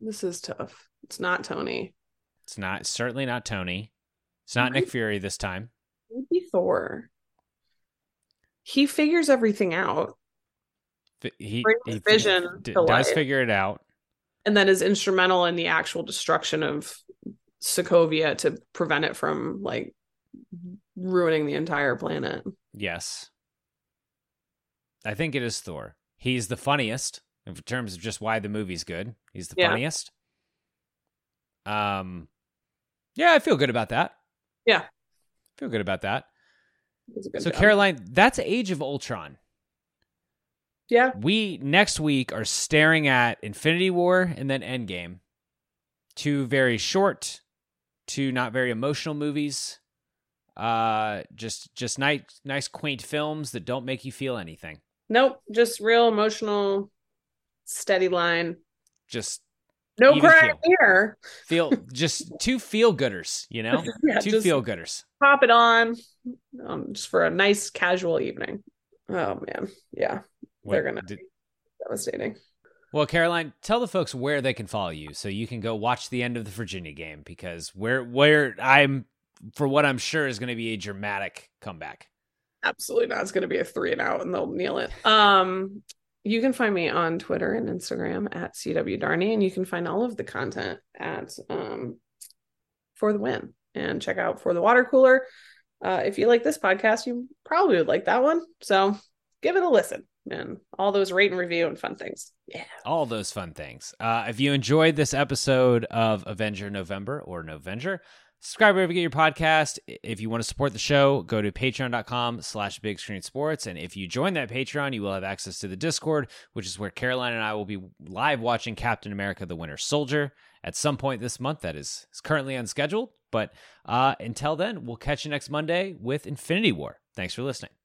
this is tough. It's not Tony.
It's not certainly not Tony. It's not Nick Fury this time.
Maybe Thor. He figures everything out
F- He,
Brings
he
vision
d-
to
does
life.
figure it out.
and then is instrumental in the actual destruction of Sokovia to prevent it from like ruining the entire planet.
Yes. I think it is Thor. He's the funniest in terms of just why the movie's good. He's the
Yeah.
funniest. Um Yeah, I feel good about that.
Yeah.
Feel good about that.
It's a good
So
job.
Caroline, that's Age of Ultron.
Yeah.
We next week are staring at Infinity War and then Endgame. Two very short, two not very emotional movies. Uh just just nice nice quaint films that don't make you feel anything.
Nope, just real emotional, steady line.
Just
No crying here.
feel just two feel gooders, you know?
Yeah,
two feel gooders.
Pop it on, um, just for a nice casual evening. Oh man, yeah, they're gonna
did-
be devastating.
Well, Caroline, tell the folks where they can follow you so you can go watch the end of the Virginia game because where where I'm for what I'm sure is going to be a dramatic comeback.
Absolutely not. It's going to be a three and out, and they'll kneel it. Um, you can find me on Twitter and Instagram at CW Darney, and you can find all of the content at um for the win and check out for the water cooler. Uh, if you like this podcast, you probably would like that one. So give it a listen and all those rate and review and fun things. Yeah.
all those fun things. Uh, if you enjoyed this episode of Avenger November or Novenger, subscribe wherever you get your podcast. If you want to support the show, go to patreon.com slash big screen sports. And if you join that Patreon, you will have access to the Discord, which is where Caroline and I will be live watching Captain America the Winter Soldier at some point this month. That is, currently unscheduled. But uh, until then, we'll catch you next Monday with Infinity War. Thanks for listening.